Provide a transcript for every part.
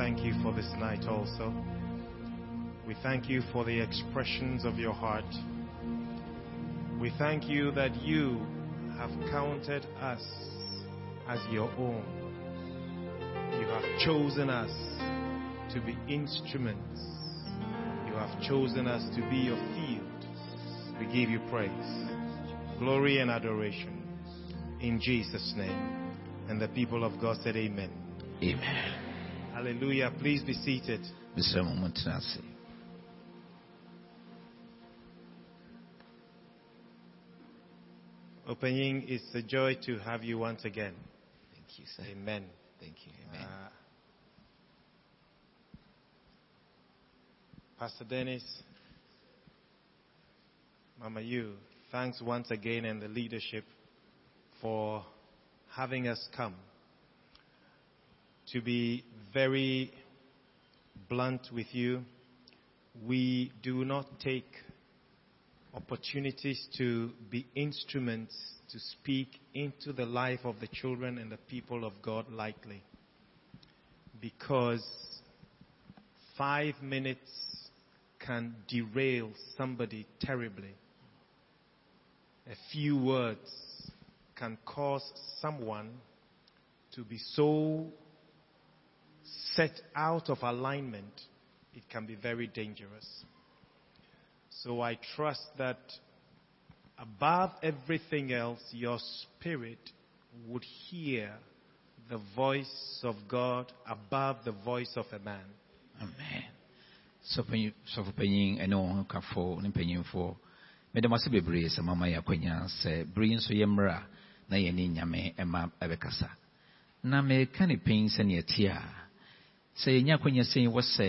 Thank you for this night also. We thank you for the expressions of your heart. We thank you that you have counted us as your own. You have chosen us to be instruments. You have chosen us to be your field. We give you praise, glory, and adoration. In Jesus' name. And the people of God said, Amen. Amen. Hallelujah. Please be seated. Opening, it's a joy to have you once again. Thank you, sir. Amen. Thank you. Amen. Uh, Pastor Dennis, Mama you, thanks once again and the leadership for having us come. To be very blunt with you, we do not take opportunities to be instruments to speak into the life of the children and the people of God lightly. Because five minutes can derail somebody terribly. A few words can cause someone to be so set out of alignment, it can be very dangerous. So I trust that above everything else, your spirit would hear the voice of God above the voice of a man. Amen. Sɔpanyin sɔfopanyin ɛne wɔn ho kafo ne mpanyinfoɔ. Mede mo ase bebree sɛ mama yɛ akwanya sɛ bere yi nso yɛ mmerɛ na yɛne nyame ɛma ɛbɛkasa. Na meka ne pɛn sɛnea ɛte a sɛ yɛnya akwanya sɛ wɔ sɛ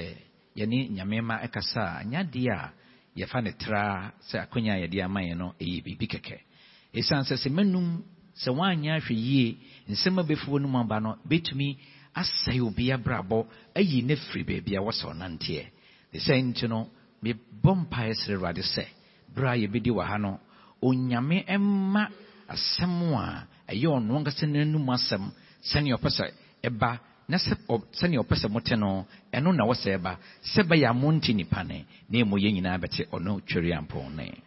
yɛne nyame ma ɛkasa a nyɛ adeɛ a yɛfa ne tra sɛ akwanya a yɛde ama yɛn no ɛyɛ biribi kɛkɛ. Ɛsiane sɛ sɛ manum sɛ woanyɛ ahwɛ yie nsɛm a bɛfuo no mu aba no bɛtumi asɛe obi abrabɔ ayi ne firi baabi a wɔsɛ ɔnanteɛ de sɛ nti no mebɔ mpaeɛ srɛ awurade sɛ berɛ a yɛbɛdi wɔ ha no onyame ɛma asɛm a ɛyɛ ɔno ankasa n'anom asɛm sɛnea ɔpɛ sɛ ɛba na sɛnea ɔpɛ sɛ mote no ɛno na wɔsɛ ɛba sɛ bɛyɛ a monte nipa ne na yɛn nyinaa bɛte ɔno twere ampɔn ne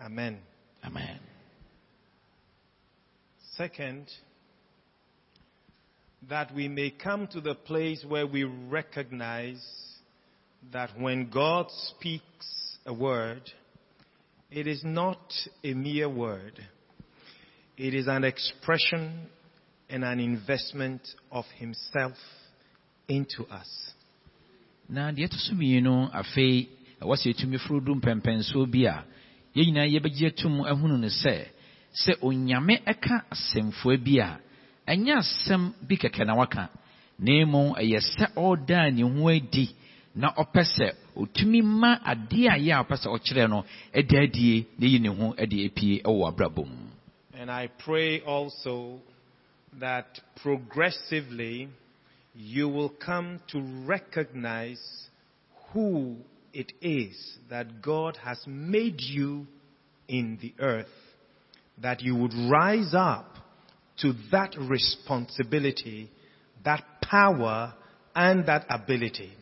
Amen. amen Second, that we may come to the place where we recognize that when God speaks a word, it is not a mere word. It is an expression and an investment of Himself into us. na deɛ ɛto so mmienu afei ɛwɔ sɛ yɛtumi foro du mpɛmpɛnsoɔ bi a yɛn nyinaa yɛbɛgye atum ahunu no sɛ sɛ onyame ɛka asɛmfoa bi a ɛnyɛ asɛm bi kɛkɛ na waka na mmom ɛyɛ sɛ ɔredaa ne ho adi na ɔpɛ sɛ ɔtumi ma adeɛ a yɛ a ɔpɛ sɛ ɔkyerɛ no ɛda adie na yi ne ho ɛde apie ɛwɔ abrabɔ mu And I pray also that progressively you will come to recognize who it is that God has made you in the earth, that you would rise up to that responsibility, that power, and that ability.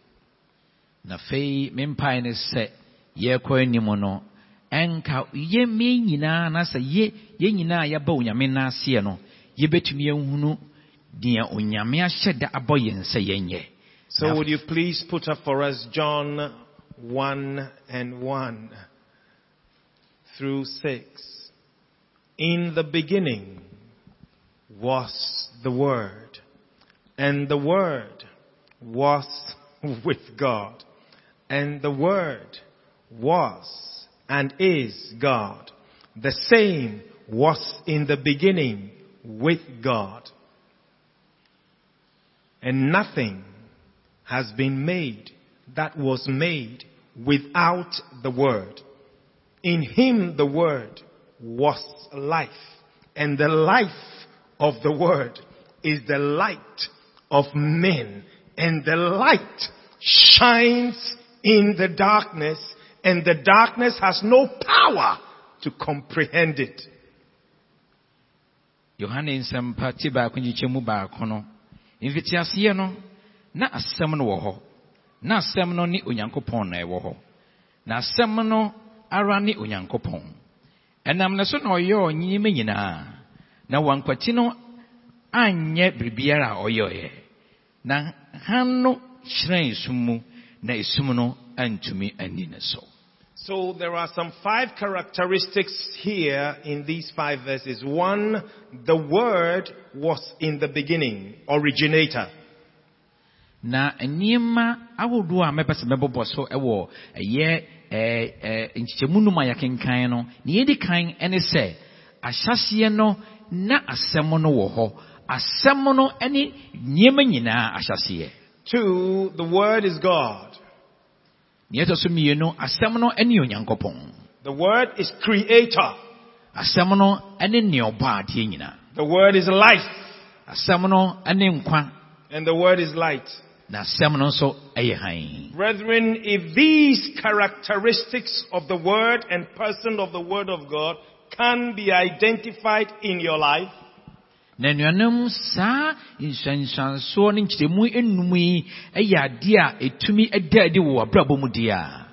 na afei me mpae ne sɛ nyinaa yɛ nyinaa onyame no no yɛbɛtumi ahunu deɛ onyame ahyɛ da abɔ yɛn sɛ yɛnyɛ So would you please put up for us John 1 and 1 through 6. In the beginning was the Word, and the Word was with God, and the Word was and is God. The same was in the beginning with God. And nothing has been made that was made without the Word. In Him the Word was life, and the life of the Word is the light of men, and the light shines in the darkness, and the darkness has no power to comprehend it. Yohane nsɛmpa ti baako nkyekyɛ mu baako no mfitiaseɛ no na asɛm no wɔ hɔ. Na asɛm no ne onyankopɔn na ɛwɔ hɔ. Na asɛm no ara ne onyankopɔn. Ɛnam ne so na ɔyɛɛ ɔnyenyema nyinaa. Na wankwati no anyɛ biribiara a ɔyɛeɛ. Na hann no hyerɛn esum mu na esum no antumi anni ne so So there are some five characteristics here in these five verses. One, the word was in the beginning, originator. na nneɛma ahodoɔ a mɛpɛ sɛ mɛbɔbɔ so wɔ ɛyɛ nkyekyɛmu num a yɛkenkan no nea yɛdi kan ne sɛ ahyɛseɛ no na asɛm no wɔ hɔ asɛm no ne nneɛma nyinaa ahyɛseɛ Two, the word is God. The word is creator. asɛm no ne nea ɔbɔ adeɛ nyinaa The word is life. asɛm no ne nkwa And the word is light. na asɛm no nso yɛ hann Brethren, if these characteristics of the word and person of the word of God can be identified in your life, na saa nkyerɛmu enum yi yɛ a etumi da adi wɔ mu deɛ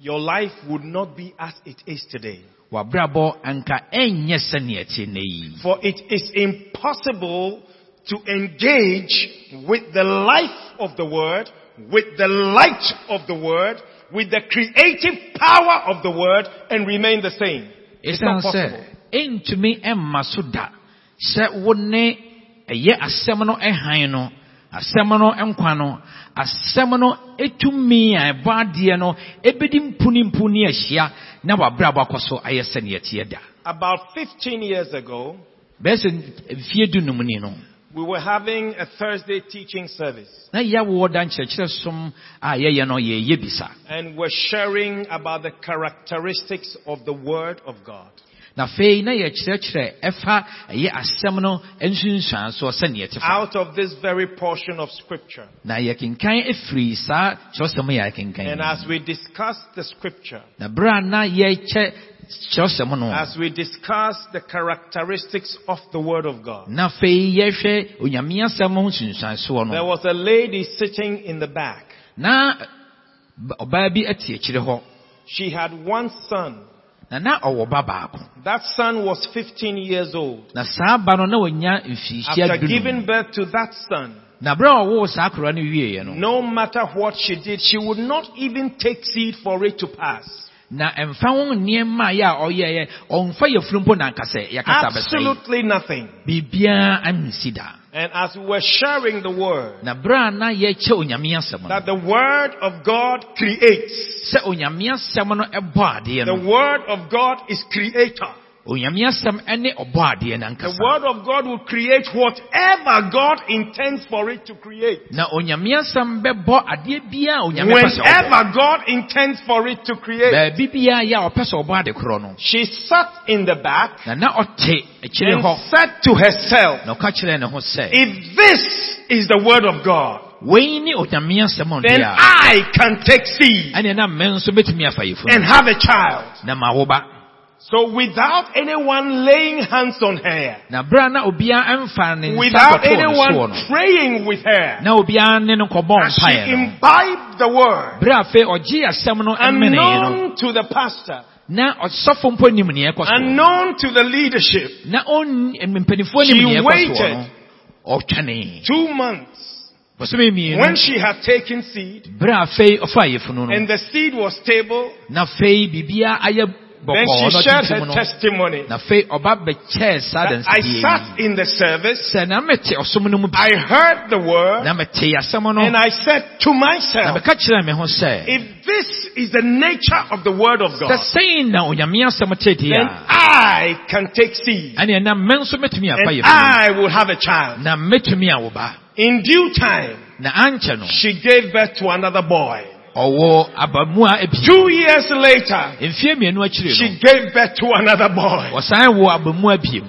your life would not be as it is today. w'abrabɔ anka ɛnyɛ sɛnea ɛte yi For it is impossible to engage with the life of the word, with the light of the word, with the creative power of the word and remain the same. It's not possible. Ɛntumi ɛmma so da sɛ wo ne ɛyɛ asɛm no ɛhan no asɛm no nkwa no asɛm no etumi a ɛbɔ adeɛ no ebedi mpunimpu ahyia na w'abrabɔ akɔ so ayɛ sɛnea ɛteɛ da. About 15 years ago, bɛyɛ sɛ mfie du num ni no. we were having a Thursday teaching service. Na yɛawoɔ da nkyerɛkyerɛ som a yɛyɛ no yɛyɛ bisa. And we're sharing about the characteristics of the word of God. Na afei na yɛkyerɛkyerɛ ɛfa ɛyɛ asɛm no nsunsuansoɔ sɛnea ɛte Out of this very portion of scripture. na yɛkenkan efiri saa kyerɛwsɛm yi a yɛkenkan And as we discuss the scripture, na bere a na yɛkyɛ kyerɛwsɛm no as we discuss the characteristics of the word of God, na afei yɛhwɛ onyame asɛm ho nsunsuansoɔ there was a lady sitting in the back. na ɔbaa bi ate akyire hɔ She had one son. Na na ɔwɔ ba baako That son was 15 years old. na saa ba no na wanya mfirihyia After giving birth to that son, na bere a ɔwoo saa akora no wieeɛ no no matter what she did, she would not even take seed for it to pass. na ɛmfa ho nneɛma a yɛ a ɔyɛeɛ ɔmfa yɛfunu mpo na ankasɛ yɛkasa bɛsɛe Absolutely nothing. Biribiara ansi da And as we were sharing the word, na bere a na yɛkyɛ onyame asɛm no that the word of God creates. sɛ onyame asɛm no ɛbɔ adeɛ The word of God is creator. Onyame asɛm ɛne ɔbɔ adeɛ no The word of God will create whatever God intends for it to create. na onyame asɛm bɛbɔ adeɛ biara a onyame pɛ sɛ ɔbɔ Whenever God intends for it to create. baabi biara yɛ a ɔpɛ sɛ ɔbɔ ade korɔ no She sat in the back na na ɔte akyire and said to herself, na ɔka kyerɛɛ ne ho sɛ if this is the word of God, wei ne onyame then I can take seed ɛneɛ na me nso bɛtumi afa and have a child. Na ma wo ba So without anyone laying hands on her, na bere a na obiara ɛmfa ne nsa without kɔtɔɔ ne soɔ anyone praying with her, na obiara ne no as she imbibed the word, bere a afei ɔgye asɛm no ɛmenee no unknown to the pastor, na ɔsɔfo mpo nim neɛ ɛkɔ unknown to the leadership, na ɔn mm, mpanyinfoɔ nim She neɛ ɛkɔ soɔ waited. two months, when she had taken seed, bere a afei ɔfa and the seed was stable, then she shared her testimony. na afei ɔba bɛkyɛɛ I sat in the service, sɛ na mete ɔsom no mu bi. I heard the word, na mete asɛm no. And I said to myself, meka kyerɛ me ho sɛ if this is the nature of the word of God, sɛi na onyame asɛm then I can take seed. Ɛneɛ na me nso mɛtumi afa and I will have a child. na mɛtumi awo ba In due time, she gave birth to another boy. Ɔwɔ abamua abi Two years later, mfie mmienu akyire she gave birth to another boy. ɔsan wɔ abamua biem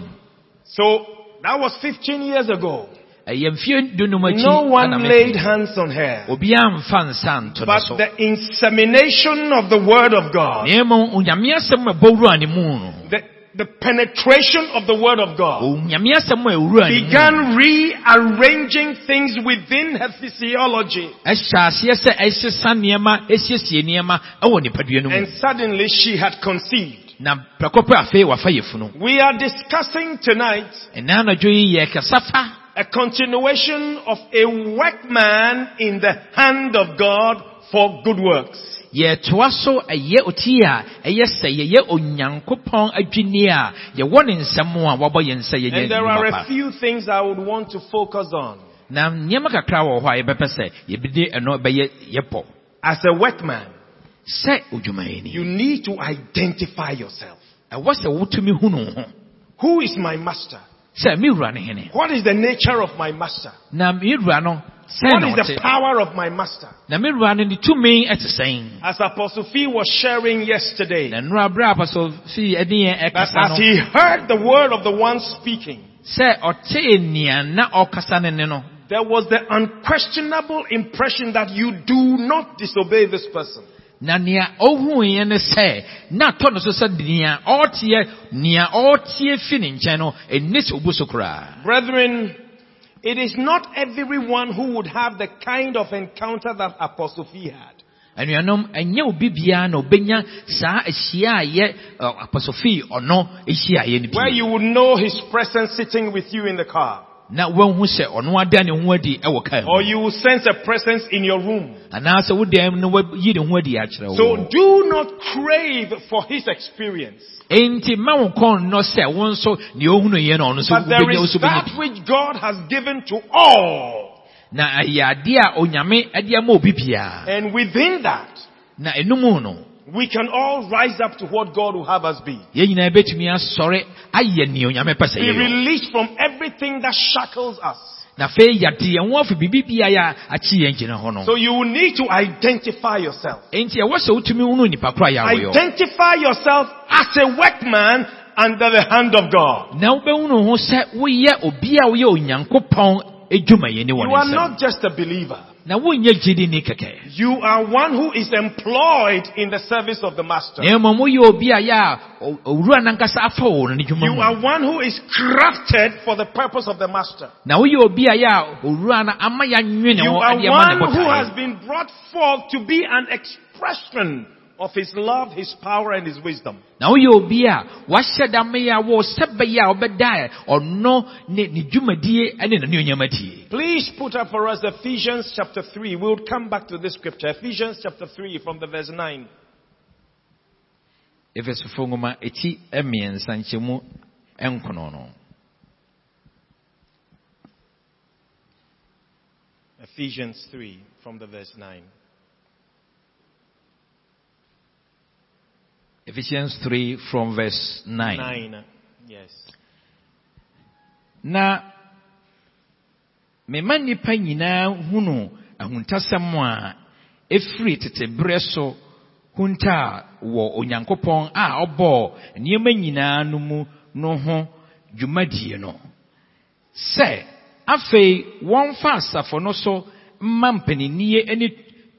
So that was 15 years ago. ɛyɛ mfie dunum akyi No one laid hands on her. obiara mfa nsa nto no But the insemination of the word of God, na mmom onyame asɛm a ɛbɔ wura ne mu no the the penetration of the word of God oh, onyame asɛm a ɛwura ne mu began rearranging things within her physiology. ɛhyɛ aseɛ sɛ ɛhyesa nneɛma ɛsiesie nneɛma ɛwɔ nipadua no mu And suddenly she had conceived. na prɛko pɛ afei wafa yɛfunu We are discussing tonight ɛna anadwo yi yɛkasa fa a continuation of a workman in the hand of God for good works. Yɛtoa so ɛyɛ oti a ɛyɛ sɛ yɛyɛ onyankopɔn adwinni a yɛwɔ ne nsɛm a wabɔ yɛn sɛ yɛyɛ And there are a few things I would want to focus on. na nneɛma kakra wɔ hɔ a yɛbɛpɛ sɛ yɛbɛde ɛno bɛyɛ yɛpɔ As a workman, sɛ odwumayɛni you need to identify yourself. ɛwɔ sɛ wotumi hu no ho Who is my master? sɛ me wura ne hene What is the nature of my master? na me wura no What is the power of my master? na me wura no ne tumi ɛte As Apostle Fee was sharing yesterday, na nnora berɛ a apɔsɔ fii ɛne yɛn eh, eh, that as he heard the word of the one speaking, sɛ ɔtee nea ah, na ɔkasa ne ne no. there was the unquestionable impression that you do not disobey this person. na nea ah, ɔhuuɛ eh, ne sɛ na atɔ no so sɛ nea ɔteɛ nea ɔteɛ fi ne nkyɛn no sɛ obu so koraa Brethren, it is not everyone who would have the kind of encounter that Apostle Fee had. anuanom ɛnyɛ obi biara na obenya saa ahyiaeɛ ɛ, eh, apɔsɔfii ɔno ahyiaeɛ no Where you would know his presence sitting with you in the car. Na woahu sɛ ɔno ada ne ho adi ɛwɔ kaa Or you will sense a presence in your room. anaasɛ wo dan no wayi ne ho adi akyerɛ So do not crave for his experience. enti ma kɔn nnɔ sɛ wo nso nea ɔhunu yɛ no ɔno nso But there is that which God has given to all. na ɛyɛ adeɛ a onyame de ama obi biara And within that, na ɛno mu no we can all rise up to what God will have us be. yɛn nyinaa bɛtumi asɔre ayɛ nea onyame pɛ sɛ Be released from everything that shackles us. na afei yɛde yɛn ho afi biribi biara a akyi yɛn gyina hɔ no So you will need to identify yourself. enti ɛwɔ sɛ wotumi hunu nipa koro a yɛawoyɛ Identify yourself as a workman under the hand of God. na wobɛhunu ho sɛ woyɛ obi a woyɛ onyankopɔn adwumayɛni wɔ You are not just a believer. Na wonyɛ gyidini kɛkɛ You are one who is employed in the service of the master. na mmom woyɛ obi a yɛ a o- owura nankasa afa wo no ne dwuma You are one who is crafted for the purpose of the master. na woyɛ obi a yɛ a owura no ama yɛanwene You are ade ama ne one who has been brought forth to be an expression of his love, his power, and his wisdom. na woyɛ obi a wahyɛ da wo sɛ bɛyɛ a wobɛda ne ne dwumadie ne n'anuonyam Please put up for us Ephesians chapter 3. We'll come back to this scripture. Ephesians chapter 3 from the verse 9. efesofo nwoma eti mmiɛnsa nkyɛmu nkono no Ephesians 3 from the verse 9. Ephesians 3 from verse 9. 9. Yes. Na mema nnipa nyinaa hunu ahuntasɛm a efiri tetebere so hunta wɔ onyankopɔn a ɔbɔɔ nneɛma nyinaa no mu no ho dwumadie no. Sɛ afei wɔmfa asafo no so mma mpaninnie ne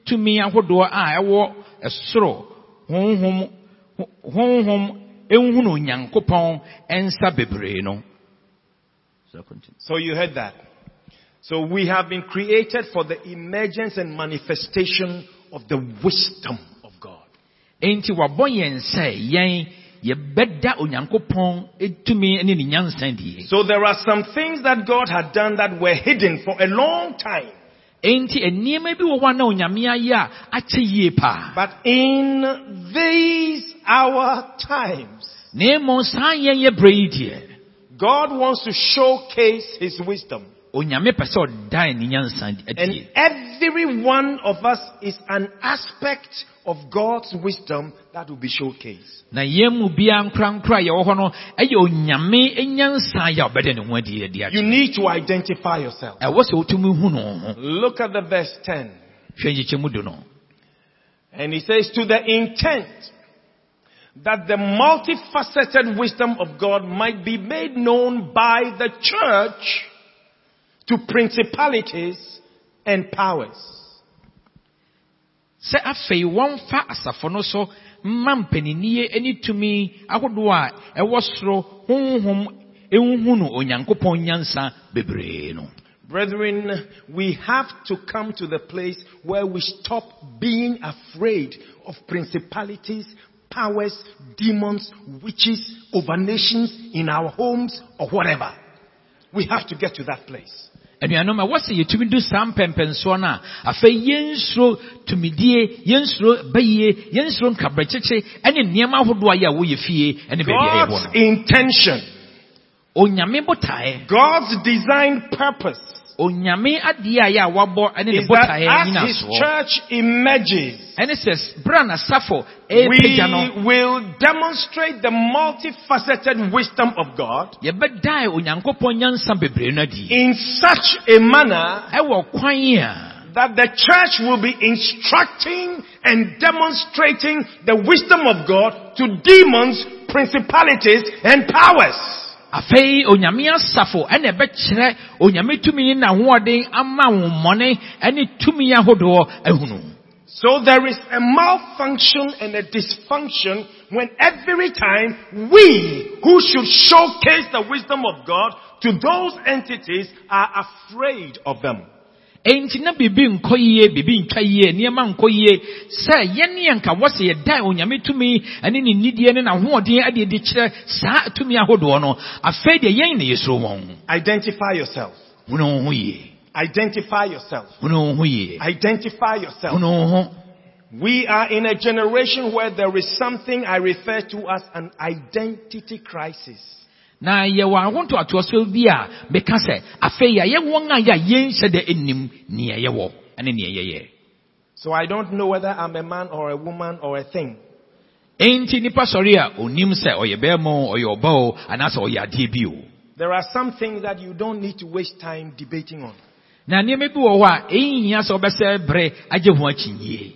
tumi ahodoɔ a ɛwɔ ɛsoro honhom honhom nhunu onyankopɔn nsa bebree no. So you heard that. So we have been created for the emergence and manifestation of the wisdom of God. Enti wabɔ yɛn sɛ yɛn yɛbɛda onyankopɔn tumi ne ne nyansa die. So there are some things that God had done that were hidden for a long time. Enti nneɛma bi wɔ hɔ a na onyame ayɛ a akyɛ yie paa. But in these our times, Na mmom saa yɛn yɛ berɛ yi deɛ, God wants to showcase His wisdom. onyame pɛ sɛ ɔdan ne nyansa And every one of us is an aspect of God's wisdom that will be showcased. Na yɛn mu biara nkorankora a yɛwɔ no, ɛyɛ onyame nyansa a ɔbɛda ne ho adi adi You need to identify yourself. Ɛwɔ sɛ wotumi hu no. Look at the verse 10. Hwɛ nkyekyɛmu do no. And he says, to the intent that the multifaceted wisdom of God might be made known by the church to principalities and powers. Sɛ afei wɔmfa asafo no so mma mpaninnie ne tumi ahodoɔ a ɛwɔ soro honhom ɛnhu no onyankopɔn nyansa bebree no Brethren, we have to come to the place where we stop being afraid of principalities, powers, demons, witches, over nations in our homes or whatever. We have to get to that place. Anuanom ɛwɔ sɛ yɛtumi du saa mpɛmpɛnsoɔ no a afei yɛnsuro tumidie yɛnsuro bayie yɛnsuro nkabrɛkyekye ne nneɛma ahodoɔ a yɛ a woyɛ fie ne baabi a yɛwɔ God's no. intention, onyame botaeɛ. God's design purpose onyame adeɛ a yɛ wabɔ ne ne is that as His church emerges, ɛne sɛ berɛ a nasafo ɛɛpagya no we will demonstrate the multifaceted wisdom of God yɛbɛdae onyankopɔn nyansa bebree no adi in such a manner ɛwɔ kwan a that the church will be instructing and demonstrating the wisdom of God to demons, principalities, and powers. Afei onyame asafo ɛna ɛbɛkyerɛ onyame tumi ne n'ahoɔden ama wo mmɔne ne tumi ahodoɔ ahunu So there is a malfunction and a dysfunction when every time we who should showcase the wisdom of God to those entities are afraid of them. Enti na biribi nkɔ yie biribi ntwa yie nneɛma nkɔ yie sɛ yɛn nka wɔ sɛ yɛda onyame tumi ne ne nidie ne n'ahoɔden ade de kyerɛ saa tumi ahodoɔ no afei deɛ yɛn na yɛsuro wɔn Identify yourself. hunu wo ho yie Identify yourself. hunu wo ho yie Identify yourself. hunu wo ho We are in a generation where there is something I refer to as an identity crisis. Na yɛwɔ ahontoatoasoɔ bi a meka sɛ afei yɛayɛ wɔn a yɛ a yɛnhyɛ dɛ nnim nea yɛwɔ ne nea yɛyɛ So I don't know whether I'm a man or a woman or a thing. enti nipa sɔre a onim sɛ ɔyɛ bɛrima o ɔyɛ ɔba o anaasɛ ɔyɛ adeɛ bi o There are some things that you don't need to waste time debating on. na nneɛma bi wɔ hɔ a ɛyi hia sɛ ɔbɛsɛ berɛ agye ho akyinyie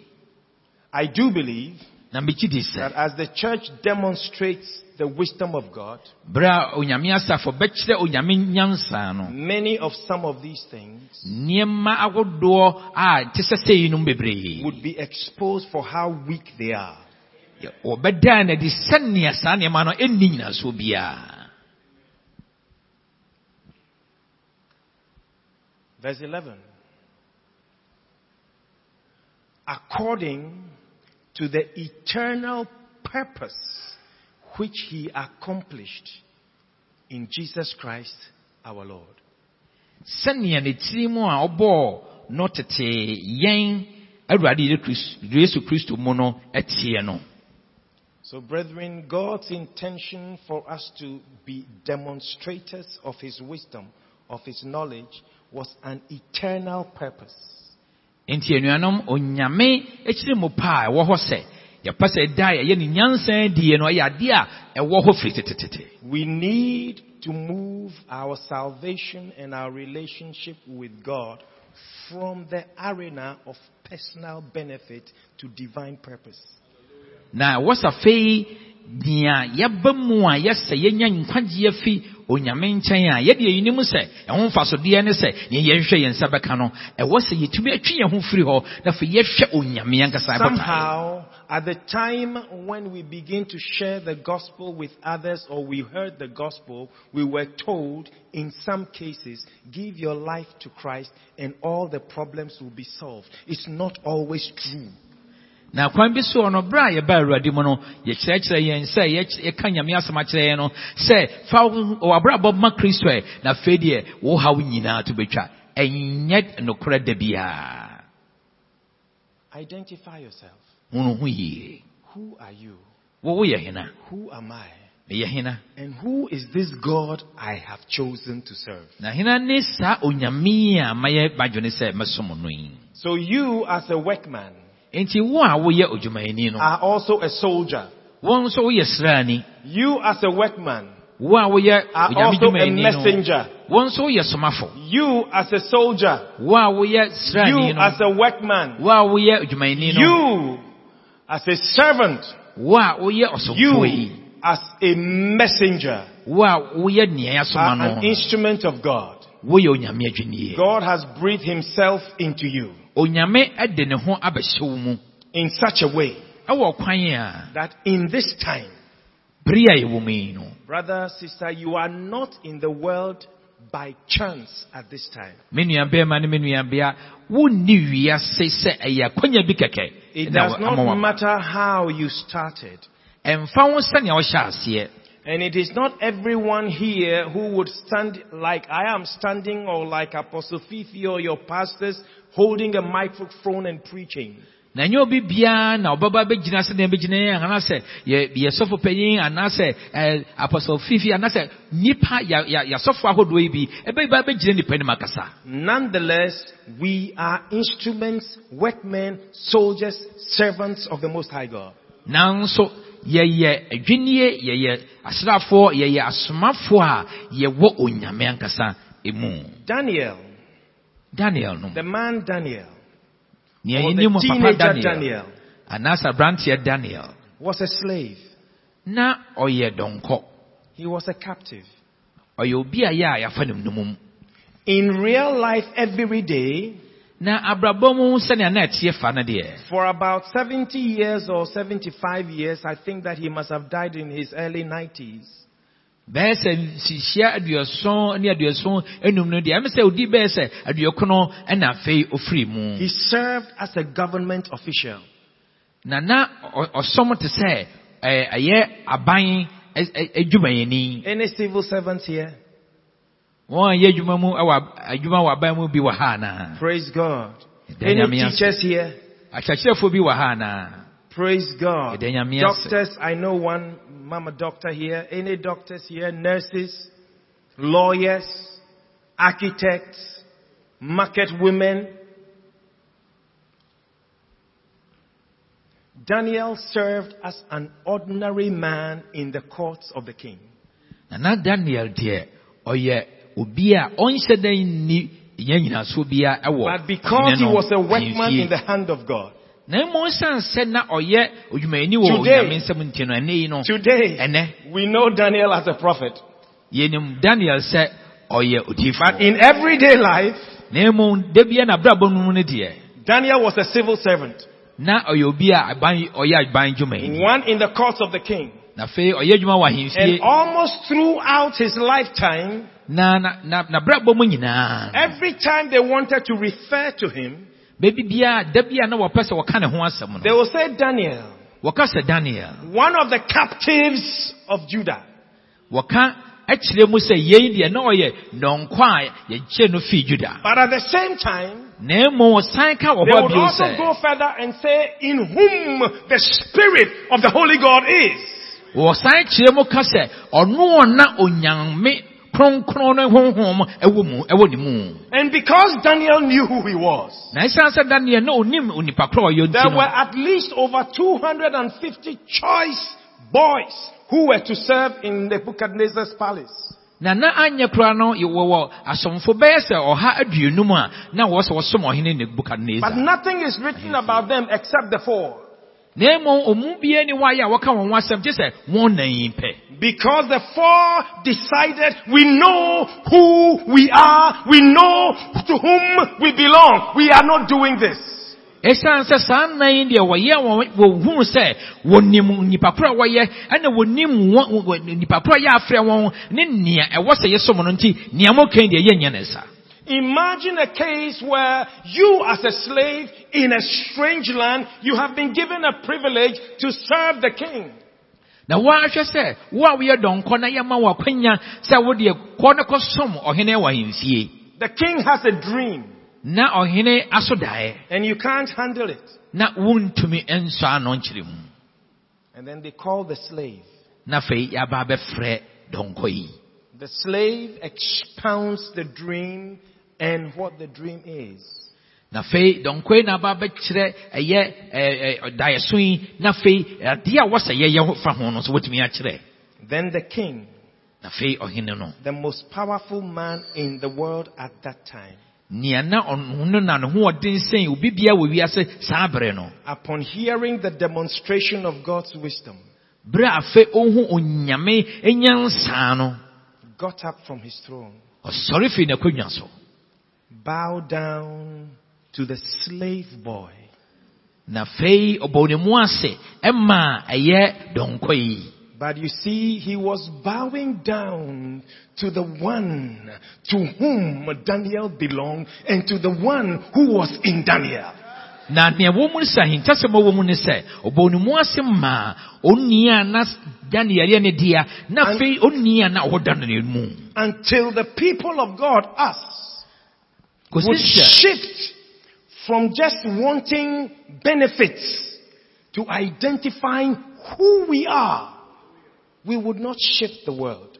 I do believe na megye di that as the church demonstrates the wisdom of God, berɛ a onyame asafo bɛkyerɛ onyame nyansa no many of some of these things nneɛma ahodoɔ a te sɛ sɛ yinom bebree would be exposed for how weak they are. wɔbɛdaa no adi sɛnea saa nneɛma no ɛnni nyinasoɔ biara Verse 11. According to the eternal purpose which he accomplished in Jesus Christ our Lord. sɛnea ne tiri mu a ɔbɔɔ no tete yɛn awurade Yesu kristo mu no teɛ no So, brethren, God's intention for us to be demonstrators of his wisdom, of his knowledge, was an eternal purpose. enti anuanom onyame akyiri mu pa ɛwɔ hɔ sɛ yɛpɛ sɛ da yɛyɛ ne nyansa die no ɛyɛ adeɛ a ɛwɔ hɔ firi tetetete We need to move our salvation and our relationship with God from the arena of personal benefit to divine purpose. na ɛwɔ sɛ afei nea yɛba mu a yɛsɛ yɛnya nkwagyeɛ fi onyame nkyɛn a yɛde sɛ ɛho mfasodeɛ ne sɛ yɛn nsa bɛka no ɛwɔ sɛ yɛtumi yɛn ho firi hɔ na afei yɛhwɛ onyame ankasa Somehow, at the time when we begin to share the gospel with others or we heard the gospel, we were told in some cases, give your life to Christ and all the problems will be solved. It's not always true. Na kwan bi so no berɛ a yɛba awurade mu no yɛkyerɛkyerɛ yɛn sɛ yɛka nyame asɛm akyerɛ yɛn no sɛ fa wo- w'abrabɔ ma kristo ɛ na afei deɛ wo haw nyinaa to bɛtwa ɛnyɛ nokorɛ da biara Identify yourself. hunu ho yie Who are you? wo woyɛ hena Who am I? meyɛ hena And who is this God I have chosen to serve? na hena ne saa onyame a mayɛ badwene sɛ mɛsom no yi So you as a workman enti wo a woyɛ odwumayɛni no are also a soldier. wo nso woyɛ sraani You as a workman wo a woyɛ are also a messenger. wo nso woyɛ somafo You as a soldier. wo a woyɛ You as a workman. wo a woyɛ odwumayɛni no You as a servant. wo a woyɛ ɔsomfoɔ You as a messenger. wo a woyɛ nea yɛasoma Are an instrument of God. woyɛ onyame adwinnie God has breathed himself into you onyame de ne ho mu in such a way ɛwɔ kwan a that in this time, bere a yɛwɔ mu yi no brother, sister, you are not in the world by chance at this time. me nua bɛrima ne me nua bea wonni wiase sɛ ɛyɛ akwanya bi kɛkɛ It does not matter how you started. ɛmfa ho sɛnea wɔhyɛ aseɛ And it is not everyone here who would stand like I am standing or like Apostle Fifi or your pastors holding a microphone and preaching. na obi biara na bɛgyina sɛ deɛ bɛgyina yɛn anaasɛ yɛ yɛsɔfo panyin anaasɛ ɛɛ apɔsɔ fifi anaasɛ nipa yɛ yɛ ahodoɔ yi bi bɛgyina nipa anim akasa Nonetheless, we are instruments, workmen, soldiers, servants of the Most High God. nanso yɛyɛ adwinnie yɛyɛ asraafoɔ yɛyɛ asomafoɔ a yɛwɔ onyame ankasa emu Daniel, daniel no the man Daniel, nea or yɛnim the papa teenager daniel. Daniel, anaasɛ aberanteɛ daniel. Was a slave. na ɔyɛ dɔnkɔ He was a captive. ɔyɛ obi a yɛ a yɛafa no nomum In real life, every day, na abrabɔ mu sɛnea na ɛteɛ fa no deɛ. for about 70 years or 75 years, I think that he must have died in his early 90s. Bɛyɛ sɛ nsihyia aduɔson ne aduɔson enum no deɛ ɛmɛ sɛ odi bɛyɛ sɛ aduɔkono ɛna afei ofiri mu He served as a government official. na na ɔsɔm te sɛ ɛɛ ɛyɛ aban adwumayɛni Any civil servants here? wɔn a yɛ adwuma mu ɛwɔ adwuma wɔ aban mu bi wɔ ha anaa Praise God. Any teachers here? akyerɛkyerɛfoɔ bi wɔ ha anaa Praise God. Ɛda Nyame ase. Doctors, I know one mama doctor here. Any doctors here? Nurses, lawyers, architects, market women. Daniel served as an ordinary man in the courts of the king. na na daniel deɛ ɔyɛ obi a ɔnhyɛ dɛ nni yɛn nyinasoɔ bia ɛwɔ But because he was a workman in the hand of God, na mmom san sɛ na ɔyɛ odwumayɛni wɔ Today- onyame nsɛm nti no ɛne yi no today ɛnɛ we know Daniel as a prophet. yɛnim daniel sɛ ɔyɛ But in everyday life, na mmom da bia n'abrabɔ no mu no deɛ Daniel was a civil servant. na ɔyɛ obi a aban ɔyɛ aban dwumayɛni One in the courts of the king. na afei ɔyɛ adwuma wɔ And almost throughout his lifetime, na na na n'abrabɔ mu nyinaa every time they wanted to refer to him, baabi bia da bia na wɔpɛ sɛ wɔka ne ho asɛm they will say Daniel, wɔka sɛ daniel? One of the captives of Judah. wɔka akyerɛ mu sɛ yei deɛ na ɔyɛ dɔnkɔ a yɛkyɛ no fii juda But at the same time, na wɔsan ka wɔ they would also go further and say, in whom the spirit of the Holy God is. kyerɛ mu ka sɛ ɔno ɔna onyame kronkron no honhom ɛwɔ mu ɛwɔ ne mu And because Daniel knew who he was, na ɛsiane sɛ daniel na onim onipa korɔ there were at least over 250 choice boys who were to serve in Nebuchadnezzar's palace. na na anyɛ koraa no wɔwɔ asomfo bɛyɛ sɛ ɔha aduonum a na wɔwɔ sɛ wɔsom ɔhene But nothing is written about them except the four. Because the four decided, we know who we are, we know to whom we belong. We are not doing this. ɛsiane sɛ saa nnan deɛ wɔyɛ wɔhunu sɛ wɔnim nipa koro a wɔyɛ ɛna wɔnim nipa koro a yɛ afrɛ wɔn ne nea ɛwɔ sɛ yɛsom no nti nea mokan deɛ yɛnyɛ ne sa Imagine a case where you as a slave in a strange land, you have been given a privilege to serve the king. na wɔahwɛ sɛ wo a woyɛ dɔnkɔ na yɛma wɔ akwanya sɛ wodeɛ kɔ ne kɔsom ɔhene wɔ ahemfie The king has a dream na ɔhene aso daeɛ and you can't handle it. na wontumi nsɔ ano nkyerɛ mu And then they call the slave. na afei yɛaba bɛfrɛ dɔnkɔ yi The slave expounds the dream and what the dream is. na afei na aba bɛkyerɛ ɛyɛ ɛɛ ɛɛ daeɛso yi na afei adeɛ a wɔsɛ yɛyɛ ho fa ho no so wɔtumi akyerɛ Then the king, na afei ɔhene no. the most powerful man in the world at that time, nea na ɔno no na ne ho ɔden sɛn obi wɔ wiase saa bere no. upon hearing the demonstration of God's wisdom, bere a afei ɔhu onyame nyansaa no. got up from his throne, ɔsɔre firi n'akonnwa so bowed down to the slave boy, na afei ɔbɔ ne mu ase ɛma ɛyɛ dɔnkɔ But you see, he was bowing down to the one to whom Daniel belonged and to the one who was in Daniel. na nea ɛwɔ mu no sɛ ahintasɛm a ɛwɔ mu no sɛ ɔbɔ mu ase ma onni a na daniel yɛ ne dea na afei onni a na ɔwɔ daniel mu. Until the people of God, us, kɔsi would shift from just wanting benefits to identifying who we are, we would not shift the world.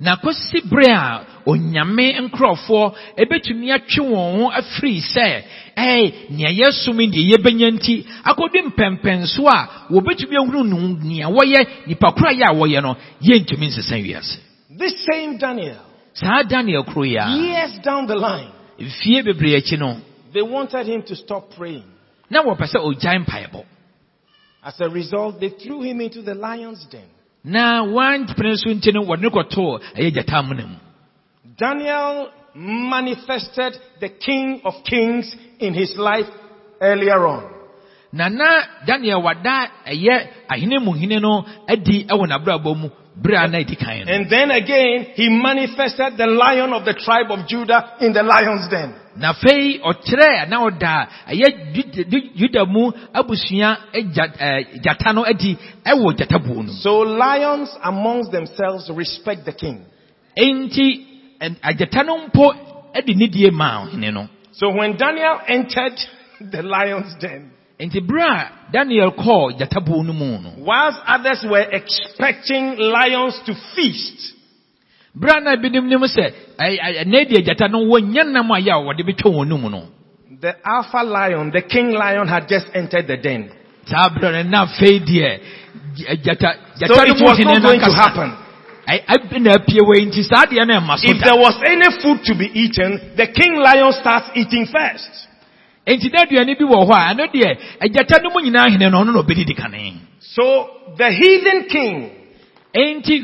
na kɔsi bere a onyame nkurɔfoɔ ebetumi atwe wɔn ho afiri sɛ ɛɛ nea yɛsom deɛ yɛbɛnya nti akɔdi mpɛmpɛnso a wɔbɛtumi ahunu no nea wɔyɛ nipa koro a yɛ a wɔyɛ no yɛntumi nsesa wiase This same Daniel, saa daniel koro yi a years down the line, fie bebree akyi no they wanted him to stop praying. na wɔpɛ sɛ ogyae mpaebɔ As a result, they threw him into the lion's den. na wɔantpene so nti no wɔde no kɔtoo ɛyɛ gyata amena mu Daniel manifested the King of Kings in his life earlier on. na na daniel wada ɛyɛ ahene mu hene no adi ɛwɔ n'abrabɔ mu bere a na ɛdi kan no And then again, he manifested the lion of the tribe of Judah in the lion's den. na afei ɔkyerɛ na ɔda ɛyɛ yuda mu abusua gyata no adi ɛwɔ gyata buo no So lions amongst themselves respect the king. enti agyata no mpo ɛde nidie maa ɔhene no So when Daniel entered the lion's den, enti bere a daniel kɔɔ gyata buo no mu no whilst others were expecting lions to feast, bere a na ebinom nim sɛ ɛy- ɛy- gyata no wɔnyɛ nam a yɛ a wɔde bɛtwa wɔn no no the alpha lion, the king lion had just entered the den. saa bere no na afei deɛ gyata So gyata no it mu was not going to happen. Na apie wɔ yi nti saa deɛ no ɛma If there was any food to be eaten, the king lion starts eating first. Enti na aduane bi wɔ hɔ a ɛno deɛ agyata no mu nyinaa hene no ɔno na ɔbɛdidi kane So the heathen king enti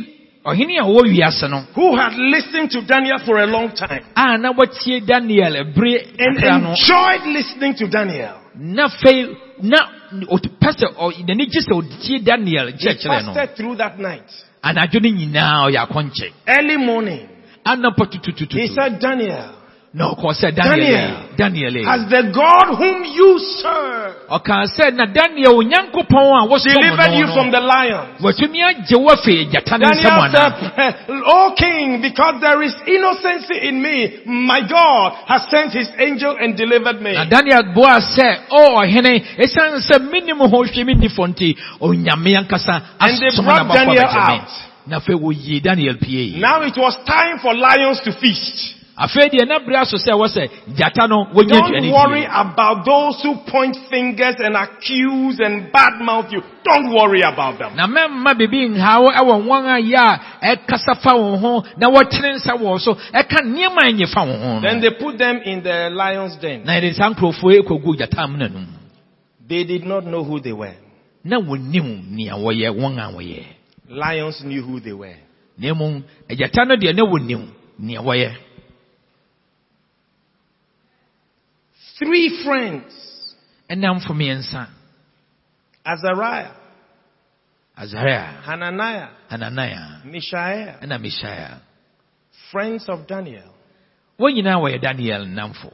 ɔhene a ɔwɔ wiase no who had listened to Daniel for a long time a na wɔtie daniel and enjoyed listening to Daniel, na afei na sɛ ɔ- n'ani gye sɛ ɔtie daniel he kyerɛkyerɛ no. fasted through that night. anadwo no nyinaa ɔyɛ akɔnkye Early morning, anapa he said, Daniel, na ɔkɔɔ sɛ daniel Daniel, ɛ. the God whom you serve sɛ na daniel onyankopɔn a ah, wosom delivered you from the lions? watumi agye wo afei gyata no nsɛm Daniel said, eh, O king, because there is innocency in me, my God has sent his angel and delivered me. na daniel boa sɛ o ɔhene ɛsiane sɛ menim ho hwɛ me nifɔ nti onyame ankasa And they asom brought n'abɔfo Daniel out. na daniel pie Now it was time for lions to feast. Afei deɛ na bere aso sɛ ɛwɔ sɛ gyata no Don't worry about those who point fingers and accuse and badmouth you. Don't worry about them. na mɛmma biribi nha wo ɛwɔ wɔn a yɛ a ɛkasa fa wo ho na wɔkyerɛ nsa so ɛka nneɛma a ɛnyɛ fa wo Then they put them in the lion's den. na yɛde saa nkurɔfoɔ yi kɔgu gyata amena no mu They did not know who they were. na wɔnim nea wɔyɛ wɔn a wɔyɛ Lions knew who they were. na mmom agyata no deɛ na wɔnim nea wɔyɛ Three friends, ɛnamfo mmiɛnsa Azariah, Azariah. Hananiah, Hananiah. Mishael, ɛna Mishael. friends of Daniel. wɔn nyinaa wɔyɛ daniel nnamfo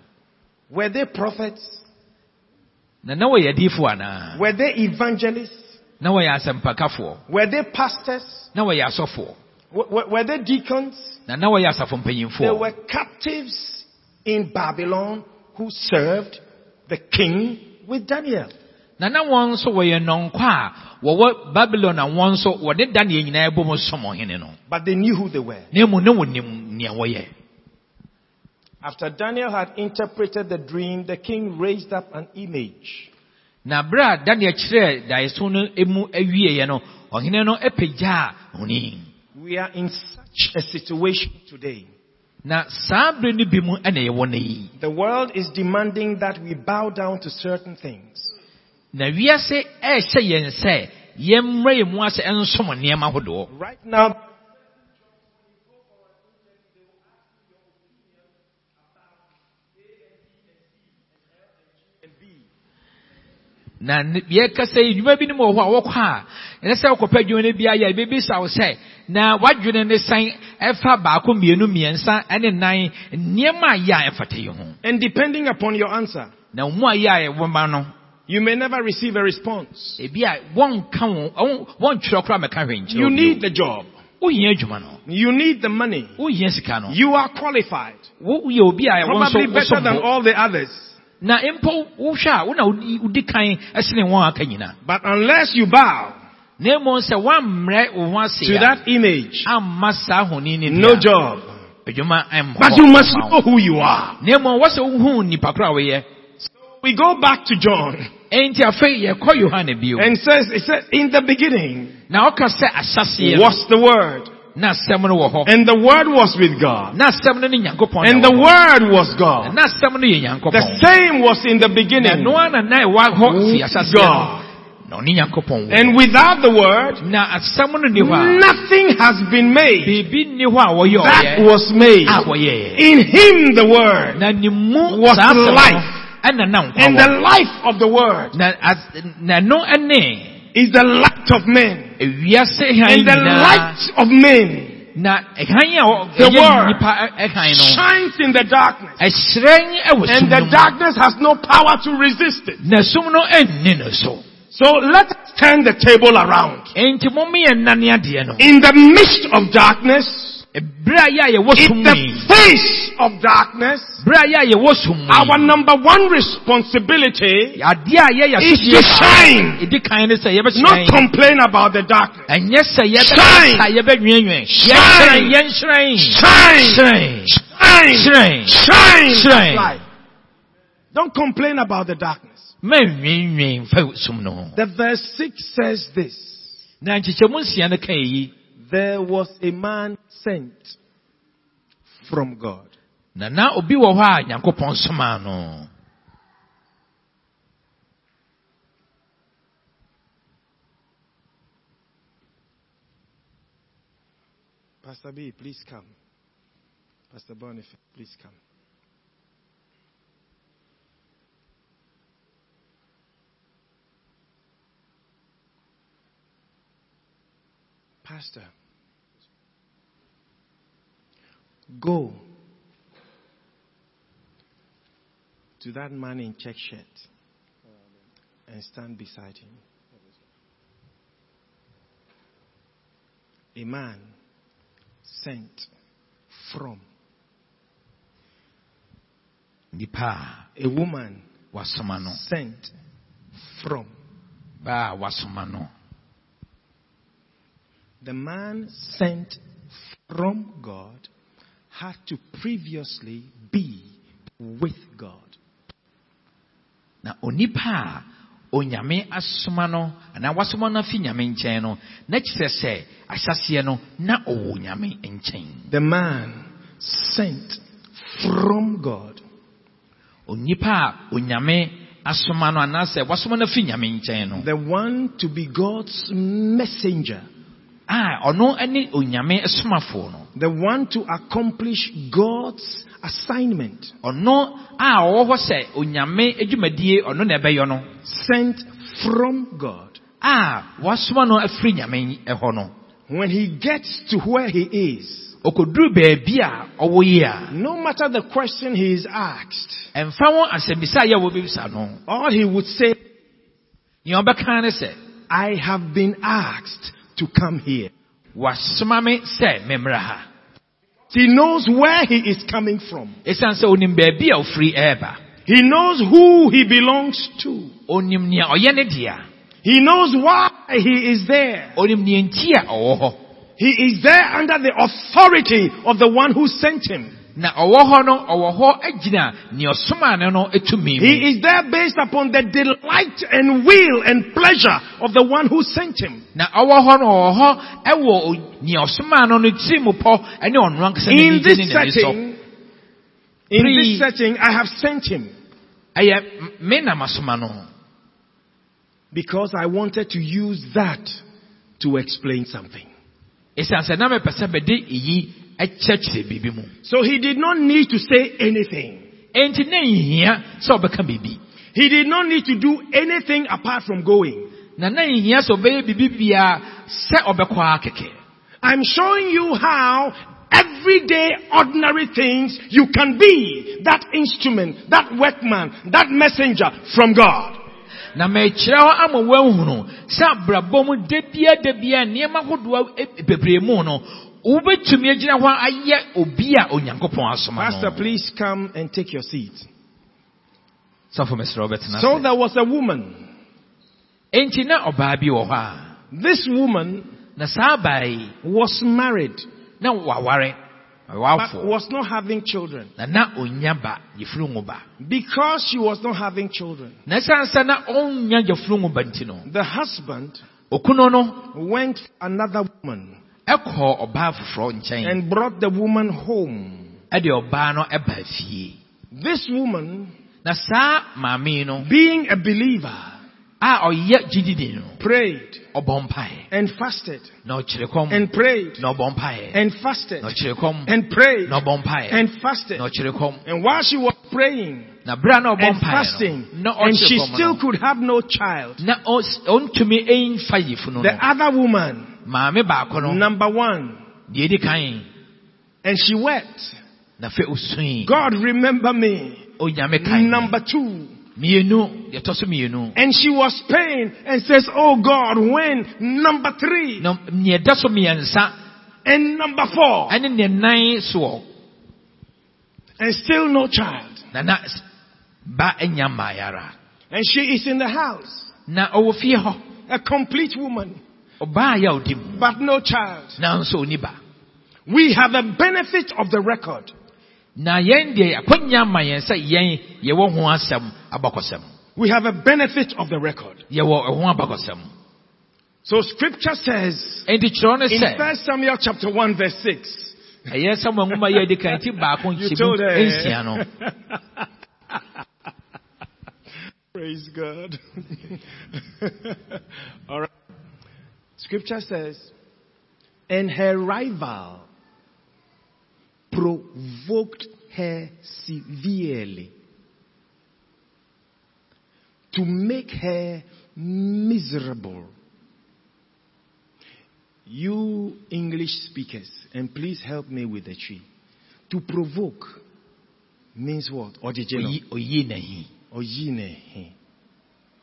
Were they prophets? na na wɔyɛ adiifo anaa Were they evangelists? na wɔyɛ asɛmpakafoɔ Were they pastors? na wɔyɛ asɔfoɔ W- w- were they deacons? na na wɔyɛ asafo They were captives in Babylon who served the king with Daniel. na na wɔn nso wɔyɛ nnɔnkɔ a wɔwɔ babylon a wɔn nso wɔde daniel nyinaa bɔ mu som ɔhene no But they knew who they were. na emu na wɔnim nea wɔyɛ After Daniel had interpreted the dream, the king raised up an image. na bere a daniel kyerɛɛ daeso no emu awieeɛ no ɔhene no apagyaa honin We are in such a situation today. Na saa bere no bi mu ɛna yɛwɔ no yi The world is demanding that we bow down to certain things. Right wiase ɛɛhyɛ yɛn sɛ yɛmmrɛ yɛn mu ase nsom nneɛma ahodoɔ Right now, na yɛkasa yi nnwuma binom wɔ hɔ a wɔkɔ a ɛsɛ sɛ wokɔpɛ adwuma no bi ayɛ a ɛbɛbisa wo sɛ na w'adwene ne san ɛfa baako mmienu mmiɛnsa ɛne nan nneɛma a yɛ a ɛfata yi ho And depending upon your answer, na mu a yɛ a ɛwɔma no you may never receive a response. ebi a wɔnka wo wɔn- wɔntwerɛ koraa mɛka hwɛ nkyerɛ You need the job. wohia adwuma no You need the money. wohia sika no You are qualified. wo woyɛ obi a ɛwɔ nso Probably better than all the others. Na mpo wohwɛ a wo na wodi kan ɛsene wɔn aka nyinaa But unless you bow na mmom sɛ woammrɛ wo ho ase to that image, amma saa honi ne no job. adwuma ɛmmɔ But you must know who you are. na mmom wɔ sɛ wohu nnipa koro a woyɛ We go back to John. Enti afei yɛkɔ yohane bio. And says, it says, in the beginning na ɔka sɛ ahyɛseɛ no. was the word na asɛm no wɔ hɔ and the word was with God na asɛm no ne nyankopɔn and the word was God. na asɛm no yɛ The same was in the beginning ɛno ara na na ɛwɔ hɔ fi ahyɛseɛ no God. na ɔne nyankopɔn wɔ And without the word, na asɛm no ni hɔ a nothing has been made biribi nni hɔ a wɔyɛ that was made. In him the word na ne mu Was saa asɛm no life. ɛna na nkwa and the life of the word na as- na ɛno ne is the light of men. And the light of men. Na hann a ɔ- The ɛyɛ word nipa ɛ- hann no. shines in the darkness. Ɛhyerɛn ɛwɔ sum and the darkness has no power to resist it. na sum no ɛnni no so. So let us turn the table around. enti momme yɛ nnane adeɛ no. In the midst of darkness, berɛ a yɛ a yɛwɔ sum in the face of darkness, berɛ a yɛ a yɛwɔ sum mu our number one responsibility adeɛ a yɛyɛ is to shine. ɛdi kan ne sɛ not complain about the darkness. Shine. Shine. yɛnhyerɛn yɛnhyerɛn Shine, shine, shine. Shine. Don't complain about the darkness. mɛnwenwen fa sum no ho The verse 6 says this. Na nkyekyɛmu nsia no ka yi There was a man sent from God. na na obi wɔ hɔ a nyankopɔn somaa no Pastor B, please come. Pastor Boniface, please come. Pastor, go. To that man in check shirt and stand beside him. A man sent from. Nipa. A woman wasoma no sent from. Ba wasoma no the man sent from God had to previously be with God. na onipa onyame asoma no anaa wasoma no afi nyame nkyɛn no na kyerɛ sɛ ahyɛseɛ no na ɔwɔ nyame nkyɛn. The man sent from God. Onipa a onyame asoma no anaasɛ wasoma no afi nyame nkyɛn no. The one to be God's messenger, Ah, the one to accomplish God's assignment, ɔno a ɔwɔ hɔ sɛ onyame adwumadie ɔno na ɛbɛyɔ no. Sent from God. a wasoma no afiri nyame hɔ no. When he gets to where he is, ɔkɔduru baabi a ɔwɔ no matter the question he is asked, ɛmfa ho asɛmmisa a yɛ wɔbɛbisa no. all he would say, nea ɔbɛka ne I have been asked to come here. wasoma me sɛ He knows where he is coming from. ɛsiane sɛ onim baabi a ofiri He knows who he belongs to. onim nea ɔyɛ ne He knows why he is there. onim nea nti a He is there under the authority of the one who sent him. Na ɔwɔ hɔ no ɔwɔ hɔ agyina nea ɔsomaa no no tumi He is there based upon the delight and will and pleasure of the one who sent him. na ɔwɔ hɔ no ɔwɔ hɔ ɛwɔ o- nea no no tiri mu pɔ ɛne ɔno ankasa In this ne sɔ setting, in this setting, I have sent him ɛyɛ me na masoma no because I wanted to use that to explain something. ɛsiane na mepɛ sɛ bɛde eyi ɛkyerɛkyerɛ biribi mu So he did not need to say anything. enti na nhia sɛ ɔbɛka biribi He did not need to do anything apart from going. na na nhia sɛ ɔbɛyɛ biribi biara sɛ ɔbɛkɔ ara I'm showing you how everyday ordinary things you can be that instrument, that workman, that messenger from God. na mɛkyerɛ hɔ ama woahunu sɛ abrabɔ mu da bia da bia nneɛma ahodoɔ bebree mu no wobɛtumi agyina hɔ ayɛ obi a onyankopɔn asoma Pastor, please come and take your seat. sɔfo mesrɛ wobɛtena So there was a woman. enti na ɔbaa bi wɔ hɔ a This woman na saa baa yi was married, na waware but was not having children. na na onya ba yɛfiri ngo ba Because she was not having children, na ɛsiane na ɔnya yɛfiri ngo ba nti no the husband went another woman ɛkɔɔ ɔbaa foforɔ and brought the woman home. ɛde ɔbaa no ɛbaa This woman, na saa maame yi no being a believer, a ɔyɛ gyididi no prayed and fasted and prayed and fasted and prayed and fasted. And while she was praying na bere a and fasting, and she still could have no child, na ɔs- ɔntumi ɛmfa yifunu the other woman, maame baako no. Number one, deɛ ɛdi kan and she wept. na fɛ osui. God remember me. onyame kan Number two, mmienu yɛtɔ so mmienu and she was paying and says, Oh God, when? Number three, na nea ɛda so mmiɛnsa and number four, ɛne ne nan soɔ. And still no child. na na ba anya mmaayara And she is in the house, na ɔwɔ fie hɔ. A complete woman, ɔbaa yɛ a ɔdi mu but no child. nanso ɔni ba We have a benefit of the record. na yɛn deɛ akwanya ma yɛn sɛ yɛn yɛwɔ ho asɛm abakɔsɛm We have a benefit of the record. yɛwɔ ɛho abakɔsɛm So scripture says enti kyerɛw no in sɛ 1 Samuel chapter 1 verse 6. ɛyɛ samuel nwoma yɛ adi kan ti baako You told her. Praise God. All right. Scripture says, and her rival provoked her severely to make her miserable. You English speakers, and please help me with the Twi. To provoke means what? Ojijino. oyi oyi n'ahi Oyinehe.